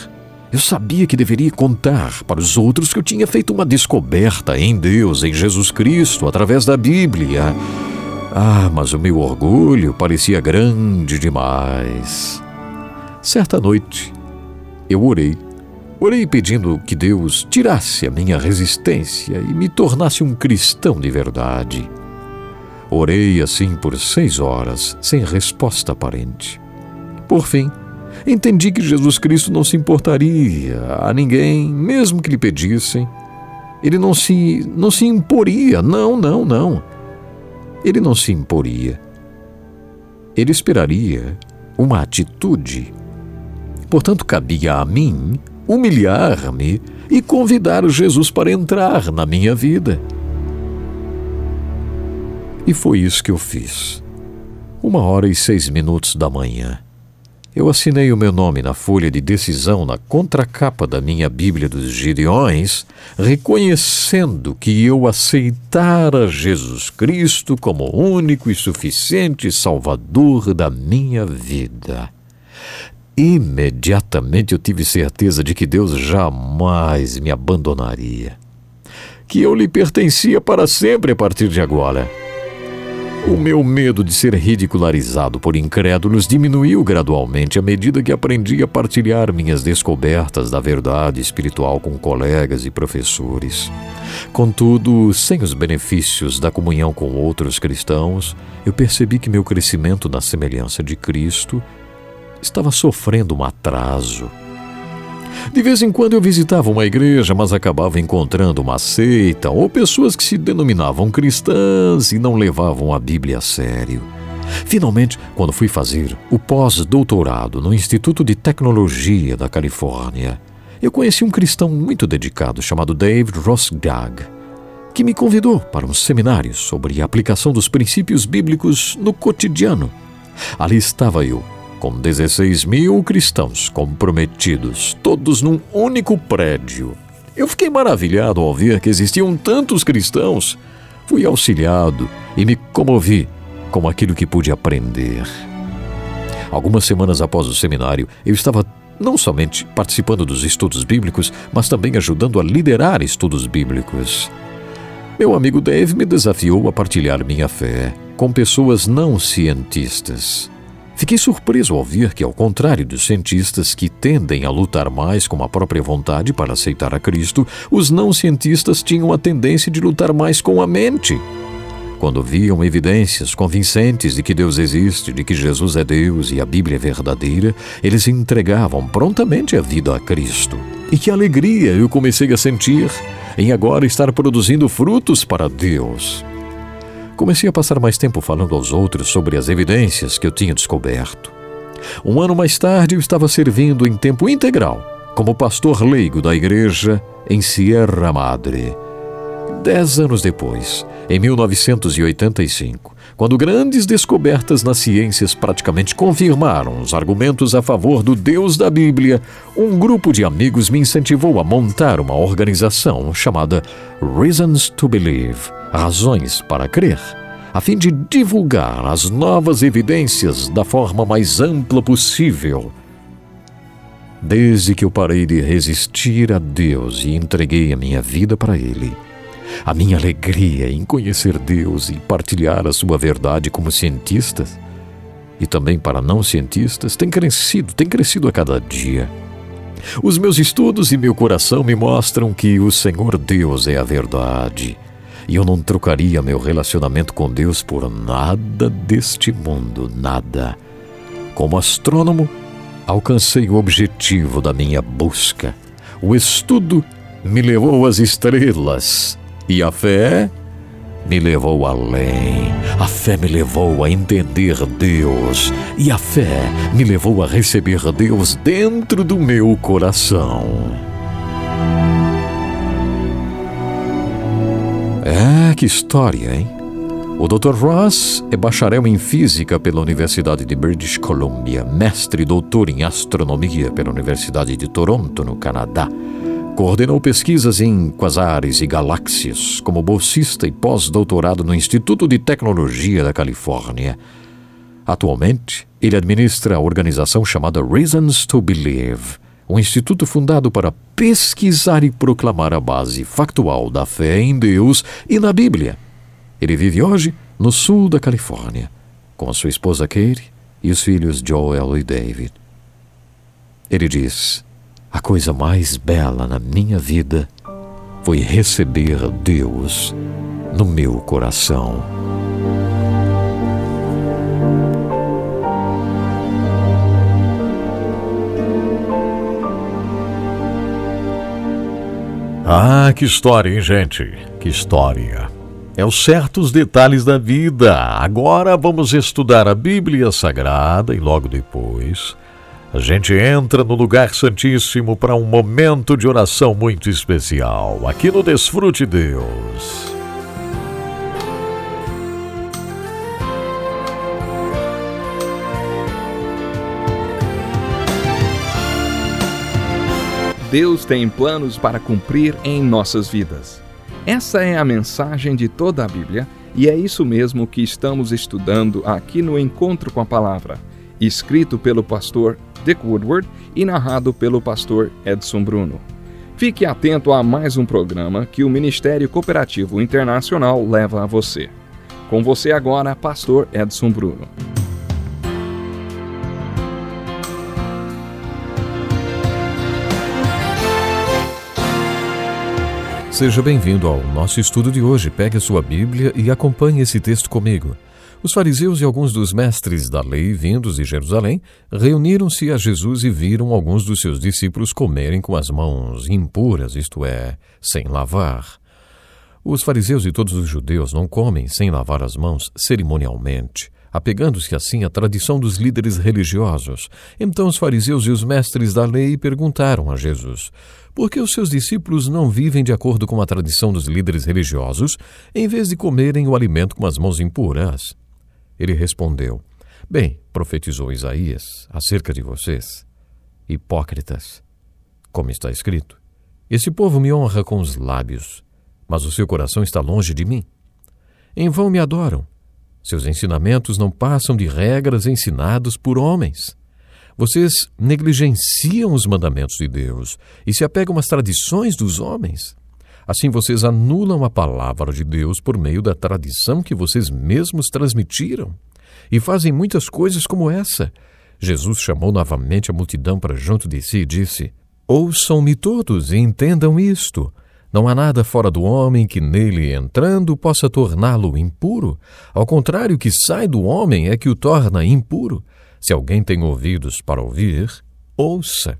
eu sabia que deveria contar para os outros que eu tinha feito uma descoberta em Deus, em Jesus Cristo, através da Bíblia. Ah, mas o meu orgulho parecia grande demais. Certa noite, eu orei. Orei pedindo que Deus tirasse a minha resistência e me tornasse um cristão de verdade. Orei assim por seis horas, sem resposta aparente. Por fim, Entendi que Jesus Cristo não se importaria a ninguém, mesmo que lhe pedissem. Ele não se, não se imporia, não, não, não. Ele não se imporia. Ele esperaria uma atitude. Portanto, cabia a mim humilhar-me e convidar Jesus para entrar na minha vida. E foi isso que eu fiz. Uma hora e seis minutos da manhã. Eu assinei o meu nome na folha de decisão na contracapa da minha Bíblia dos Gideões, reconhecendo que eu aceitara Jesus Cristo como único e suficiente Salvador da minha vida. Imediatamente eu tive certeza de que Deus jamais me abandonaria, que eu lhe pertencia para sempre a partir de agora. O meu medo de ser ridicularizado por incrédulos diminuiu gradualmente à medida que aprendi a partilhar minhas descobertas da verdade espiritual com colegas e professores. Contudo, sem os benefícios da comunhão com outros cristãos, eu percebi que meu crescimento na semelhança de Cristo estava sofrendo um atraso. De vez em quando eu visitava uma igreja, mas acabava encontrando uma seita ou pessoas que se denominavam cristãs e não levavam a Bíblia a sério. Finalmente, quando fui fazer o pós-doutorado no Instituto de Tecnologia da Califórnia, eu conheci um cristão muito dedicado chamado David Rosgag, que me convidou para um seminário sobre a aplicação dos princípios bíblicos no cotidiano. Ali estava eu, com 16 mil cristãos comprometidos, todos num único prédio. Eu fiquei maravilhado ao ver que existiam tantos cristãos. Fui auxiliado e me comovi com aquilo que pude aprender. Algumas semanas após o seminário, eu estava não somente participando dos estudos bíblicos, mas também ajudando a liderar estudos bíblicos. Meu amigo Dave me desafiou a partilhar minha fé com pessoas não cientistas. Fiquei surpreso ao ver que, ao contrário dos cientistas que tendem a lutar mais com a própria vontade para aceitar a Cristo, os não cientistas tinham a tendência de lutar mais com a mente. Quando viam evidências convincentes de que Deus existe, de que Jesus é Deus e a Bíblia é verdadeira, eles entregavam prontamente a vida a Cristo. E que alegria eu comecei a sentir em agora estar produzindo frutos para Deus. Comecei a passar mais tempo falando aos outros sobre as evidências que eu tinha descoberto. Um ano mais tarde, eu estava servindo em tempo integral como pastor leigo da igreja em Sierra Madre. Dez anos depois, em 1985, quando grandes descobertas nas ciências praticamente confirmaram os argumentos a favor do Deus da Bíblia, um grupo de amigos me incentivou a montar uma organização chamada Reasons to Believe Razões para Crer a fim de divulgar as novas evidências da forma mais ampla possível. Desde que eu parei de resistir a Deus e entreguei a minha vida para Ele, a minha alegria em conhecer Deus e partilhar a sua verdade como cientistas e também para não cientistas tem crescido, tem crescido a cada dia. Os meus estudos e meu coração me mostram que o Senhor Deus é a verdade. E eu não trocaria meu relacionamento com Deus por nada deste mundo, nada. Como astrônomo, alcancei o objetivo da minha busca. O estudo me levou às estrelas e a fé me levou além. A fé me levou a entender Deus. E a fé me levou a receber Deus dentro do meu coração. É, que história, hein? O Dr. Ross é bacharel em física pela Universidade de British Columbia, mestre e doutor em astronomia pela Universidade de Toronto, no Canadá Coordenou pesquisas em quasares e galáxias, como bolsista e pós-doutorado no Instituto de Tecnologia da Califórnia. Atualmente, ele administra a organização chamada Reasons to Believe, um instituto fundado para pesquisar e proclamar a base factual da fé em Deus e na Bíblia. Ele vive hoje no sul da Califórnia, com a sua esposa Kate e os filhos Joel e David. Ele diz: a coisa mais bela na minha vida foi receber Deus no meu coração. Ah, que história, hein, gente? Que história. É os certos detalhes da vida. Agora vamos estudar a Bíblia Sagrada e logo depois a gente entra no lugar santíssimo para um momento de oração muito especial. Aqui no Desfrute Deus. Deus tem planos para cumprir em nossas vidas. Essa é a mensagem de toda a Bíblia e é isso mesmo que estamos estudando aqui no Encontro com a Palavra, escrito pelo pastor Dick Woodward e narrado pelo pastor Edson Bruno. Fique atento a mais um programa que o Ministério Cooperativo Internacional leva a você. Com você agora, pastor Edson Bruno. Seja bem-vindo ao nosso estudo de hoje. Pegue a sua Bíblia e acompanhe esse texto comigo. Os fariseus e alguns dos mestres da lei vindos de Jerusalém reuniram-se a Jesus e viram alguns dos seus discípulos comerem com as mãos impuras, isto é, sem lavar. Os fariseus e todos os judeus não comem sem lavar as mãos cerimonialmente apegando-se assim à tradição dos líderes religiosos. Então os fariseus e os mestres da lei perguntaram a Jesus: por que os seus discípulos não vivem de acordo com a tradição dos líderes religiosos, em vez de comerem o alimento com as mãos impuras? Ele respondeu: Bem, profetizou Isaías acerca de vocês, hipócritas. Como está escrito: Esse povo me honra com os lábios, mas o seu coração está longe de mim. Em vão me adoram seus ensinamentos não passam de regras ensinadas por homens. Vocês negligenciam os mandamentos de Deus e se apegam às tradições dos homens. Assim vocês anulam a palavra de Deus por meio da tradição que vocês mesmos transmitiram. E fazem muitas coisas como essa. Jesus chamou novamente a multidão para junto de si e disse: Ouçam-me todos e entendam isto. Não há nada fora do homem que nele entrando possa torná-lo impuro. Ao contrário, o que sai do homem é que o torna impuro. Se alguém tem ouvidos para ouvir, ouça.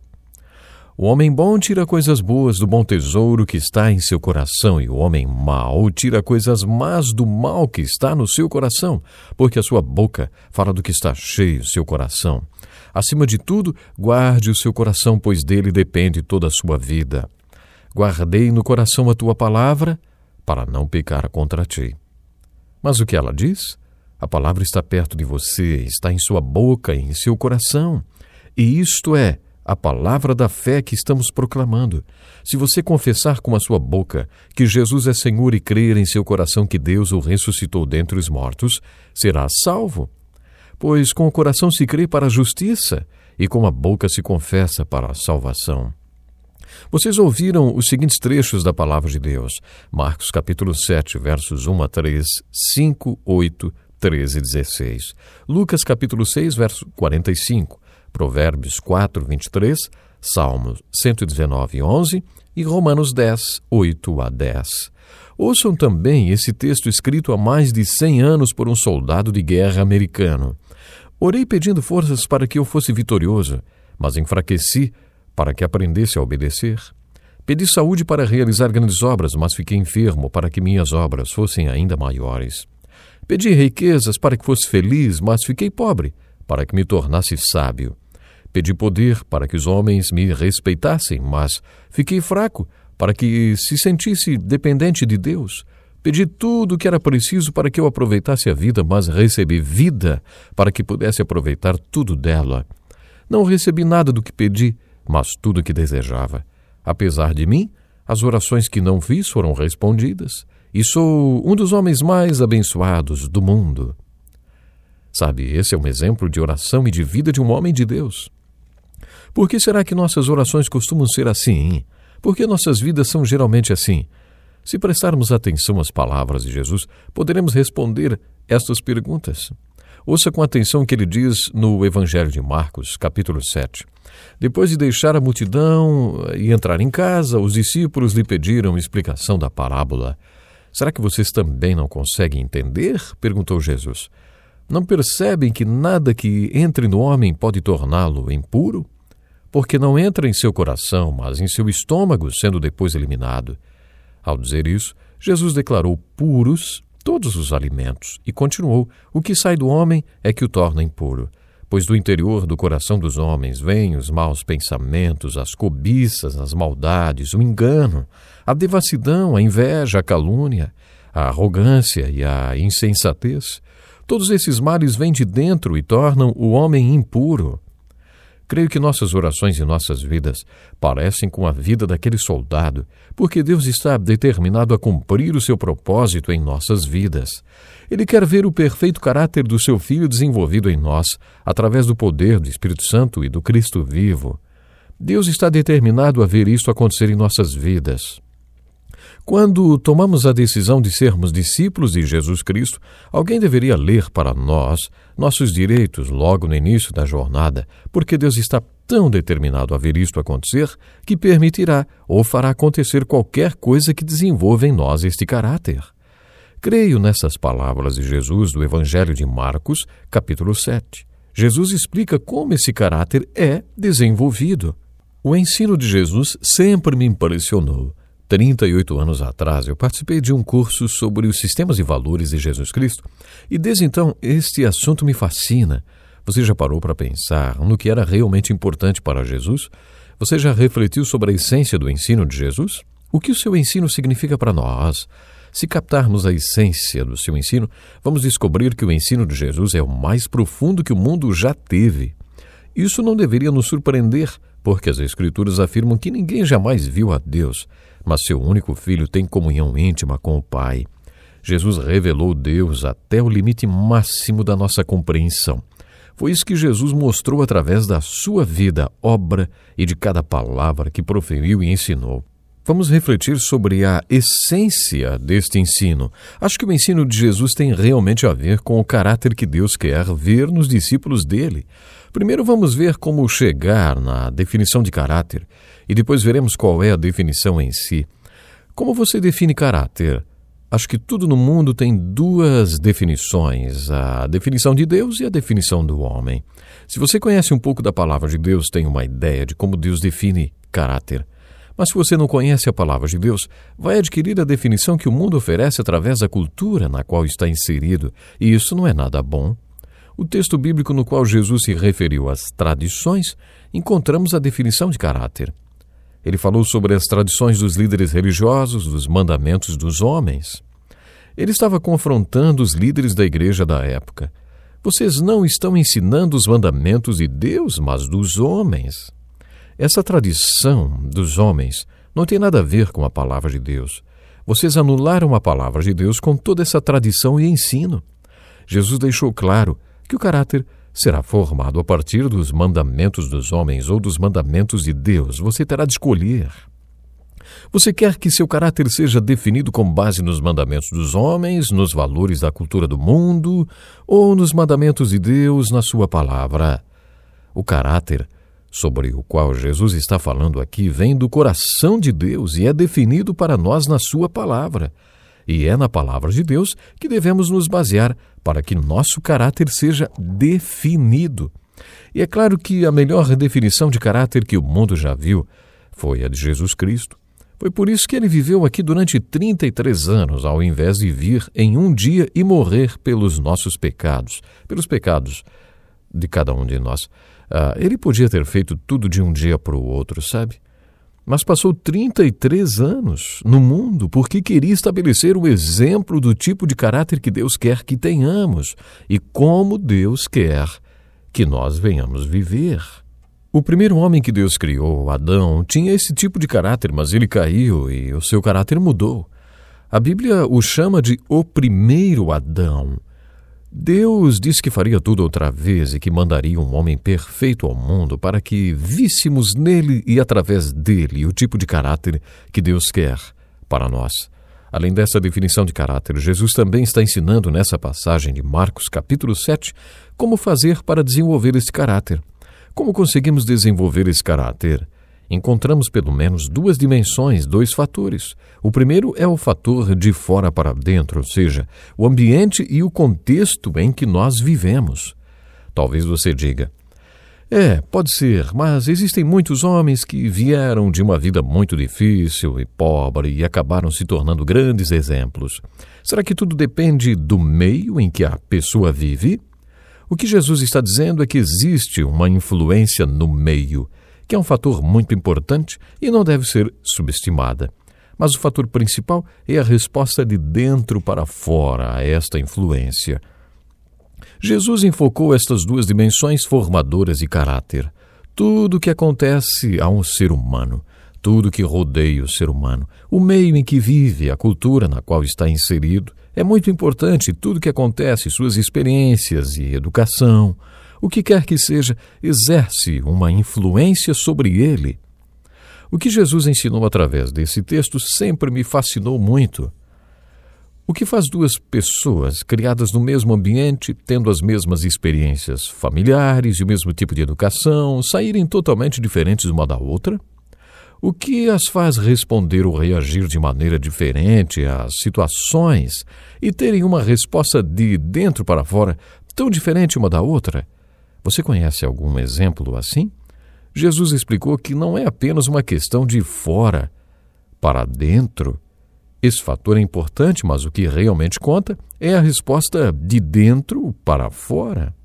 O homem bom tira coisas boas do bom tesouro que está em seu coração, e o homem mau tira coisas más do mal que está no seu coração, porque a sua boca fala do que está cheio seu coração. Acima de tudo, guarde o seu coração, pois dele depende toda a sua vida. Guardei no coração a tua palavra, para não pecar contra ti. Mas o que ela diz? A palavra está perto de você, está em sua boca e em seu coração. E isto é a palavra da fé que estamos proclamando. Se você confessar com a sua boca que Jesus é Senhor e crer em seu coração que Deus o ressuscitou dentre os mortos, será salvo. Pois com o coração se crê para a justiça e com a boca se confessa para a salvação. Vocês ouviram os seguintes trechos da palavra de Deus: Marcos capítulo 7, versos 1 a 3, 5, 8, 13 e 16. Lucas capítulo 6, verso 45. Provérbios 4, 23. Salmos 119, 11 e Romanos 10, 8 a 10. Ouçam também esse texto escrito há mais de 100 anos por um soldado de guerra americano. Orei pedindo forças para que eu fosse vitorioso, mas enfraqueci para que aprendesse a obedecer. Pedi saúde para realizar grandes obras, mas fiquei enfermo para que minhas obras fossem ainda maiores. Pedi riquezas para que fosse feliz, mas fiquei pobre para que me tornasse sábio. Pedi poder para que os homens me respeitassem, mas fiquei fraco para que se sentisse dependente de Deus. Pedi tudo o que era preciso para que eu aproveitasse a vida, mas recebi vida para que pudesse aproveitar tudo dela. Não recebi nada do que pedi, mas tudo o que desejava. Apesar de mim, as orações que não fiz foram respondidas, e sou um dos homens mais abençoados do mundo. Sabe, esse é um exemplo de oração e de vida de um homem de Deus. Por que será que nossas orações costumam ser assim? Por que nossas vidas são geralmente assim? Se prestarmos atenção às palavras de Jesus, poderemos responder estas perguntas. Ouça com atenção o que ele diz no Evangelho de Marcos, capítulo 7. Depois de deixar a multidão e entrar em casa, os discípulos lhe pediram explicação da parábola. Será que vocês também não conseguem entender? perguntou Jesus. Não percebem que nada que entre no homem pode torná-lo impuro? Porque não entra em seu coração, mas em seu estômago, sendo depois eliminado. Ao dizer isso, Jesus declarou puros todos os alimentos, e continuou: O que sai do homem é que o torna impuro. Pois do interior do coração dos homens vêm os maus pensamentos, as cobiças, as maldades, o engano, a devassidão, a inveja, a calúnia, a arrogância e a insensatez. Todos esses males vêm de dentro e tornam o homem impuro. Creio que nossas orações e nossas vidas parecem com a vida daquele soldado, porque Deus está determinado a cumprir o seu propósito em nossas vidas. Ele quer ver o perfeito caráter do seu Filho desenvolvido em nós, através do poder do Espírito Santo e do Cristo vivo. Deus está determinado a ver isso acontecer em nossas vidas. Quando tomamos a decisão de sermos discípulos de Jesus Cristo, alguém deveria ler para nós nossos direitos logo no início da jornada, porque Deus está tão determinado a ver isto acontecer que permitirá ou fará acontecer qualquer coisa que desenvolva em nós este caráter. Creio nessas palavras de Jesus do Evangelho de Marcos, capítulo 7. Jesus explica como esse caráter é desenvolvido. O ensino de Jesus sempre me impressionou. 38 anos atrás, eu participei de um curso sobre os sistemas e valores de Jesus Cristo e desde então este assunto me fascina. Você já parou para pensar no que era realmente importante para Jesus? Você já refletiu sobre a essência do ensino de Jesus? O que o seu ensino significa para nós? Se captarmos a essência do seu ensino, vamos descobrir que o ensino de Jesus é o mais profundo que o mundo já teve. Isso não deveria nos surpreender, porque as Escrituras afirmam que ninguém jamais viu a Deus mas seu único filho tem comunhão íntima com o Pai. Jesus revelou Deus até o limite máximo da nossa compreensão. Foi isso que Jesus mostrou através da sua vida, obra e de cada palavra que proferiu e ensinou. Vamos refletir sobre a essência deste ensino. Acho que o ensino de Jesus tem realmente a ver com o caráter que Deus quer ver nos discípulos dele. Primeiro vamos ver como chegar na definição de caráter e depois veremos qual é a definição em si. Como você define caráter? Acho que tudo no mundo tem duas definições: a definição de Deus e a definição do homem. Se você conhece um pouco da palavra de Deus, tem uma ideia de como Deus define caráter. Mas se você não conhece a palavra de Deus, vai adquirir a definição que o mundo oferece através da cultura na qual está inserido, e isso não é nada bom. O texto bíblico no qual Jesus se referiu às tradições, encontramos a definição de caráter. Ele falou sobre as tradições dos líderes religiosos, dos mandamentos dos homens. Ele estava confrontando os líderes da igreja da época. Vocês não estão ensinando os mandamentos de Deus, mas dos homens. Essa tradição dos homens não tem nada a ver com a palavra de Deus. Vocês anularam a palavra de Deus com toda essa tradição e ensino. Jesus deixou claro que o caráter será formado a partir dos mandamentos dos homens ou dos mandamentos de Deus. Você terá de escolher. Você quer que seu caráter seja definido com base nos mandamentos dos homens, nos valores da cultura do mundo ou nos mandamentos de Deus na sua palavra? O caráter sobre o qual Jesus está falando aqui vem do coração de Deus e é definido para nós na sua palavra. E é na palavra de Deus que devemos nos basear para que nosso caráter seja definido. E é claro que a melhor definição de caráter que o mundo já viu foi a de Jesus Cristo. Foi por isso que ele viveu aqui durante 33 anos, ao invés de vir em um dia e morrer pelos nossos pecados, pelos pecados de cada um de nós. Ah, ele podia ter feito tudo de um dia para o outro, sabe? Mas passou 33 anos no mundo porque queria estabelecer o exemplo do tipo de caráter que Deus quer que tenhamos e como Deus quer que nós venhamos viver. O primeiro homem que Deus criou, Adão, tinha esse tipo de caráter, mas ele caiu e o seu caráter mudou. A Bíblia o chama de o primeiro Adão. Deus disse que faria tudo outra vez e que mandaria um homem perfeito ao mundo para que víssemos nele e através dele o tipo de caráter que Deus quer para nós. Além dessa definição de caráter, Jesus também está ensinando nessa passagem de Marcos, capítulo 7, como fazer para desenvolver esse caráter. Como conseguimos desenvolver esse caráter? Encontramos pelo menos duas dimensões, dois fatores. O primeiro é o fator de fora para dentro, ou seja, o ambiente e o contexto em que nós vivemos. Talvez você diga: é, pode ser, mas existem muitos homens que vieram de uma vida muito difícil e pobre e acabaram se tornando grandes exemplos. Será que tudo depende do meio em que a pessoa vive? O que Jesus está dizendo é que existe uma influência no meio que é um fator muito importante e não deve ser subestimada. Mas o fator principal é a resposta de dentro para fora a esta influência. Jesus enfocou estas duas dimensões formadoras de caráter. tudo o que acontece a um ser humano, tudo que rodeia o ser humano, o meio em que vive, a cultura na qual está inserido, é muito importante. Tudo que acontece, suas experiências e educação, o que quer que seja, exerce uma influência sobre ele. O que Jesus ensinou através desse texto sempre me fascinou muito. O que faz duas pessoas criadas no mesmo ambiente, tendo as mesmas experiências familiares e o mesmo tipo de educação, saírem totalmente diferentes uma da outra? O que as faz responder ou reagir de maneira diferente às situações e terem uma resposta de dentro para fora tão diferente uma da outra? Você conhece algum exemplo assim? Jesus explicou que não é apenas uma questão de fora para dentro esse fator é importante, mas o que realmente conta é a resposta de dentro para fora.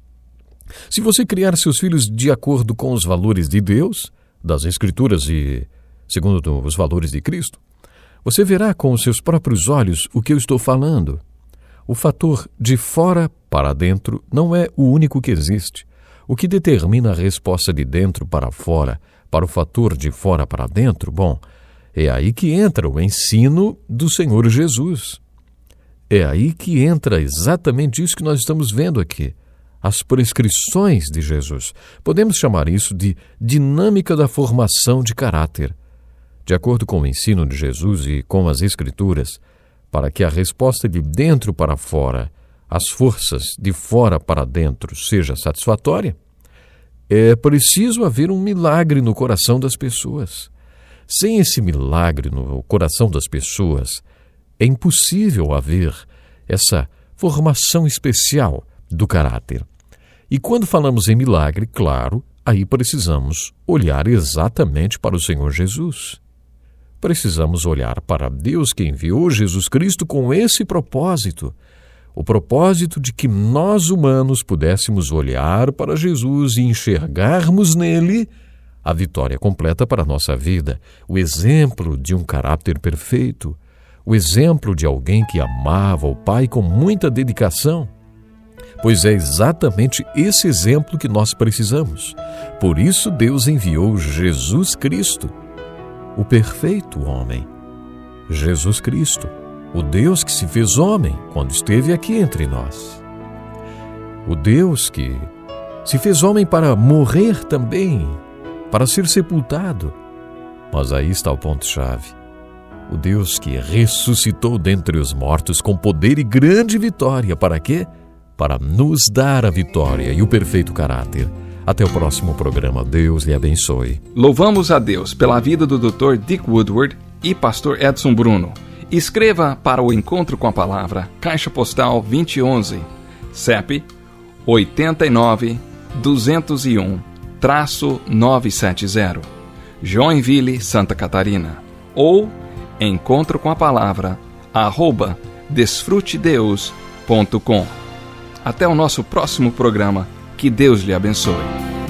Se você criar seus filhos de acordo com os valores de Deus, das Escrituras e segundo os valores de Cristo, você verá com os seus próprios olhos o que eu estou falando. O fator de fora para dentro não é o único que existe. O que determina a resposta de dentro para fora para o fator de fora para dentro, bom, é aí que entra o ensino do Senhor Jesus. É aí que entra exatamente isso que nós estamos vendo aqui. As prescrições de Jesus. Podemos chamar isso de dinâmica da formação de caráter. De acordo com o ensino de Jesus e com as Escrituras, para que a resposta de dentro para fora, as forças de fora para dentro, seja satisfatória, é preciso haver um milagre no coração das pessoas. Sem esse milagre no coração das pessoas, é impossível haver essa formação especial do caráter. E quando falamos em milagre, claro, aí precisamos olhar exatamente para o Senhor Jesus. Precisamos olhar para Deus que enviou Jesus Cristo com esse propósito o propósito de que nós humanos pudéssemos olhar para Jesus e enxergarmos nele a vitória completa para a nossa vida, o exemplo de um caráter perfeito, o exemplo de alguém que amava o Pai com muita dedicação. Pois é exatamente esse exemplo que nós precisamos. Por isso Deus enviou Jesus Cristo, o perfeito homem. Jesus Cristo, o Deus que se fez homem quando esteve aqui entre nós. O Deus que se fez homem para morrer também para ser sepultado. Mas aí está o ponto-chave. O Deus que ressuscitou dentre os mortos com poder e grande vitória. Para quê? Para nos dar a vitória e o perfeito caráter. Até o próximo programa. Deus lhe abençoe. Louvamos a Deus pela vida do Dr. Dick Woodward e pastor Edson Bruno. Escreva para o Encontro com a Palavra, Caixa Postal 2011, CEP 89 201 traço 970, Joinville, Santa Catarina, ou encontro com a palavra arroba desfrutedeus.com. Até o nosso próximo programa. Que Deus lhe abençoe.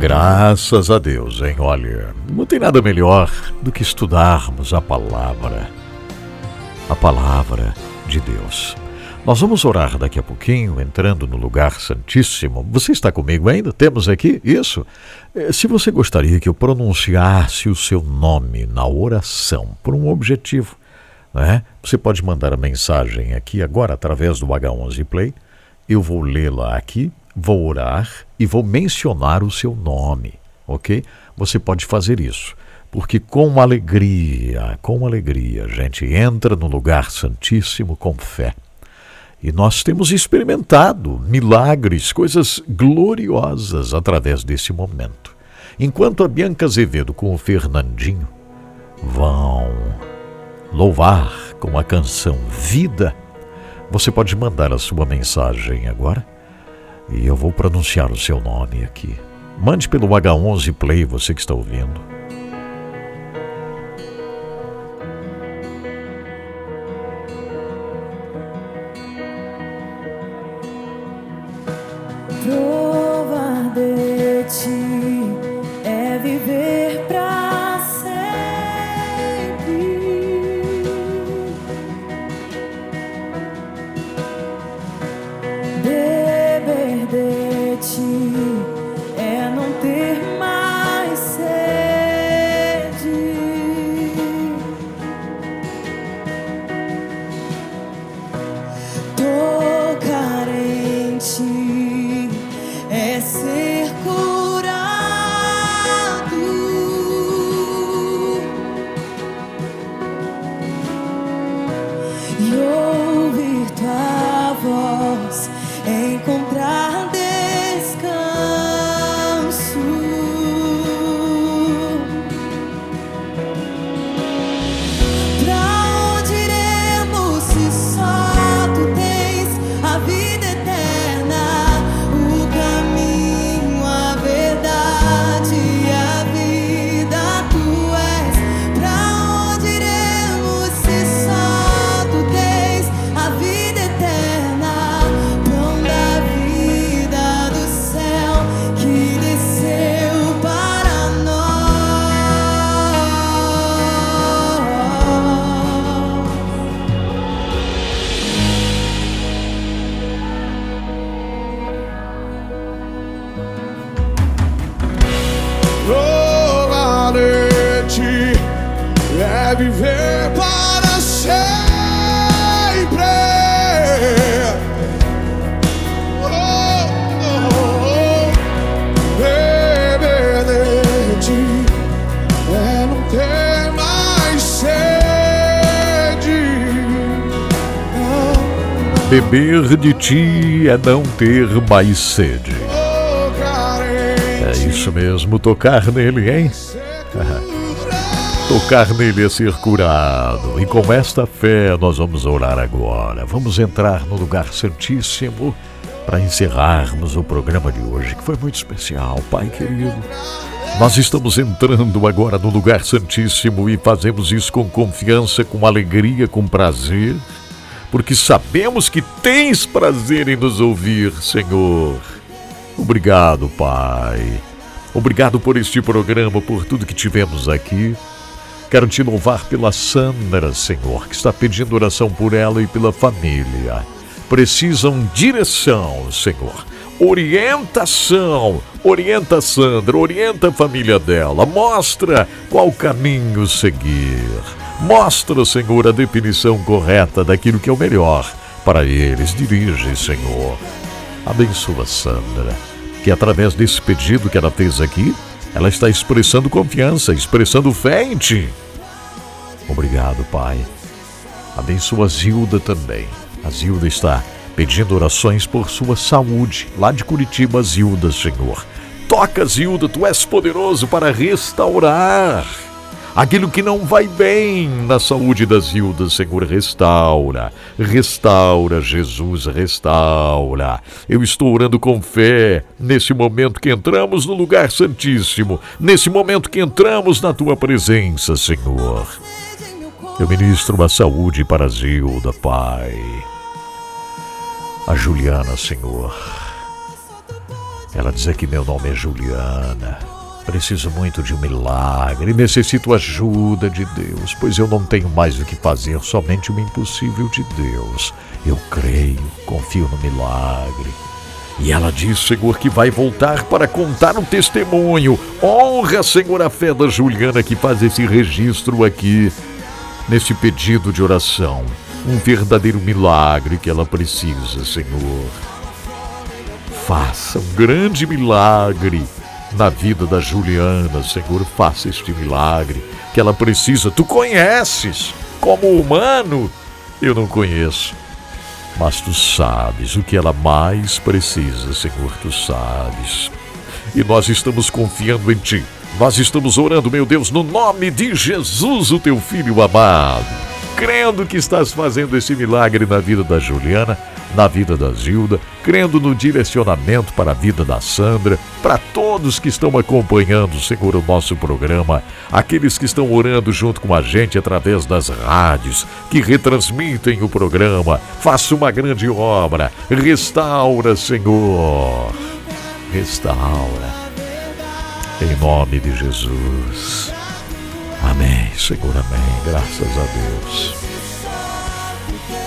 Graças a Deus, hein? Olha, não tem nada melhor do que estudarmos a palavra. A palavra de Deus. Nós vamos orar daqui a pouquinho, entrando no lugar santíssimo. Você está comigo ainda? Temos aqui isso? Eh, se você gostaria que eu pronunciasse o seu nome na oração por um objetivo, né? você pode mandar a mensagem aqui agora através do H11 Play. Eu vou lê-la aqui, vou orar e vou mencionar o seu nome, ok? Você pode fazer isso porque com alegria, com alegria, a gente entra no lugar santíssimo com fé. E nós temos experimentado milagres, coisas gloriosas através desse momento. Enquanto a Bianca Azevedo com o Fernandinho vão louvar com a canção Vida, você pode mandar a sua mensagem agora e eu vou pronunciar o seu nome aqui. Mande pelo H11 Play, você que está ouvindo. Beber de ti é não ter mais sede. É isso mesmo, tocar nele, hein? <laughs> Tocar nele é ser curado. E com esta fé nós vamos orar agora. Vamos entrar no lugar santíssimo para encerrarmos o programa de hoje, que foi muito especial, Pai querido. Nós estamos entrando agora no lugar santíssimo e fazemos isso com confiança, com alegria, com prazer, porque sabemos que tens prazer em nos ouvir, Senhor. Obrigado, Pai. Obrigado por este programa, por tudo que tivemos aqui. Quero te louvar pela Sandra, Senhor, que está pedindo oração por ela e pela família. Precisam direção, Senhor. Orientação. Orienta a Sandra, orienta a família dela. Mostra qual caminho seguir. Mostra, Senhor, a definição correta daquilo que é o melhor para eles. Dirige, Senhor. Abençoa Sandra, que através desse pedido que ela fez aqui, ela está expressando confiança, expressando fé em ti. Obrigado, Pai. Abençoa a Zilda também. A Zilda está pedindo orações por sua saúde. Lá de Curitiba, Zilda, Senhor. Toca, Zilda, tu és poderoso para restaurar aquilo que não vai bem na saúde da Zilda, Senhor, restaura, restaura, Jesus, restaura. Eu estou orando com fé nesse momento que entramos no lugar santíssimo, nesse momento que entramos na tua presença, Senhor. Eu ministro uma saúde para a Zilda, Pai. A Juliana, Senhor. Ela diz que meu nome é Juliana. Preciso muito de um milagre, necessito ajuda de Deus, pois eu não tenho mais o que fazer, somente o impossível de Deus. Eu creio, confio no milagre. E ela diz, Senhor, que vai voltar para contar um testemunho. Honra, Senhor, a fé da Juliana que faz esse registro aqui, nesse pedido de oração. Um verdadeiro milagre que ela precisa, Senhor. Faça um grande milagre na vida da Juliana, Senhor, faça este milagre que ela precisa. Tu conheces, como humano, eu não conheço. Mas tu sabes o que ela mais precisa, Senhor, tu sabes. E nós estamos confiando em ti. Nós estamos orando, meu Deus, no nome de Jesus, o teu filho amado. Crendo que estás fazendo esse milagre na vida da Juliana na vida da Gilda, crendo no direcionamento para a vida da Sandra, para todos que estão acompanhando, Senhor, o nosso programa, aqueles que estão orando junto com a gente através das rádios, que retransmitem o programa. Faça uma grande obra. Restaura, Senhor. Restaura. Em nome de Jesus. Amém, Senhor, amém. Graças a Deus.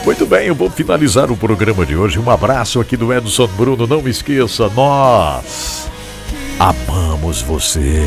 Muito bem, eu vou finalizar o programa de hoje. Um abraço aqui do Edson Bruno. Não me esqueça, nós amamos você.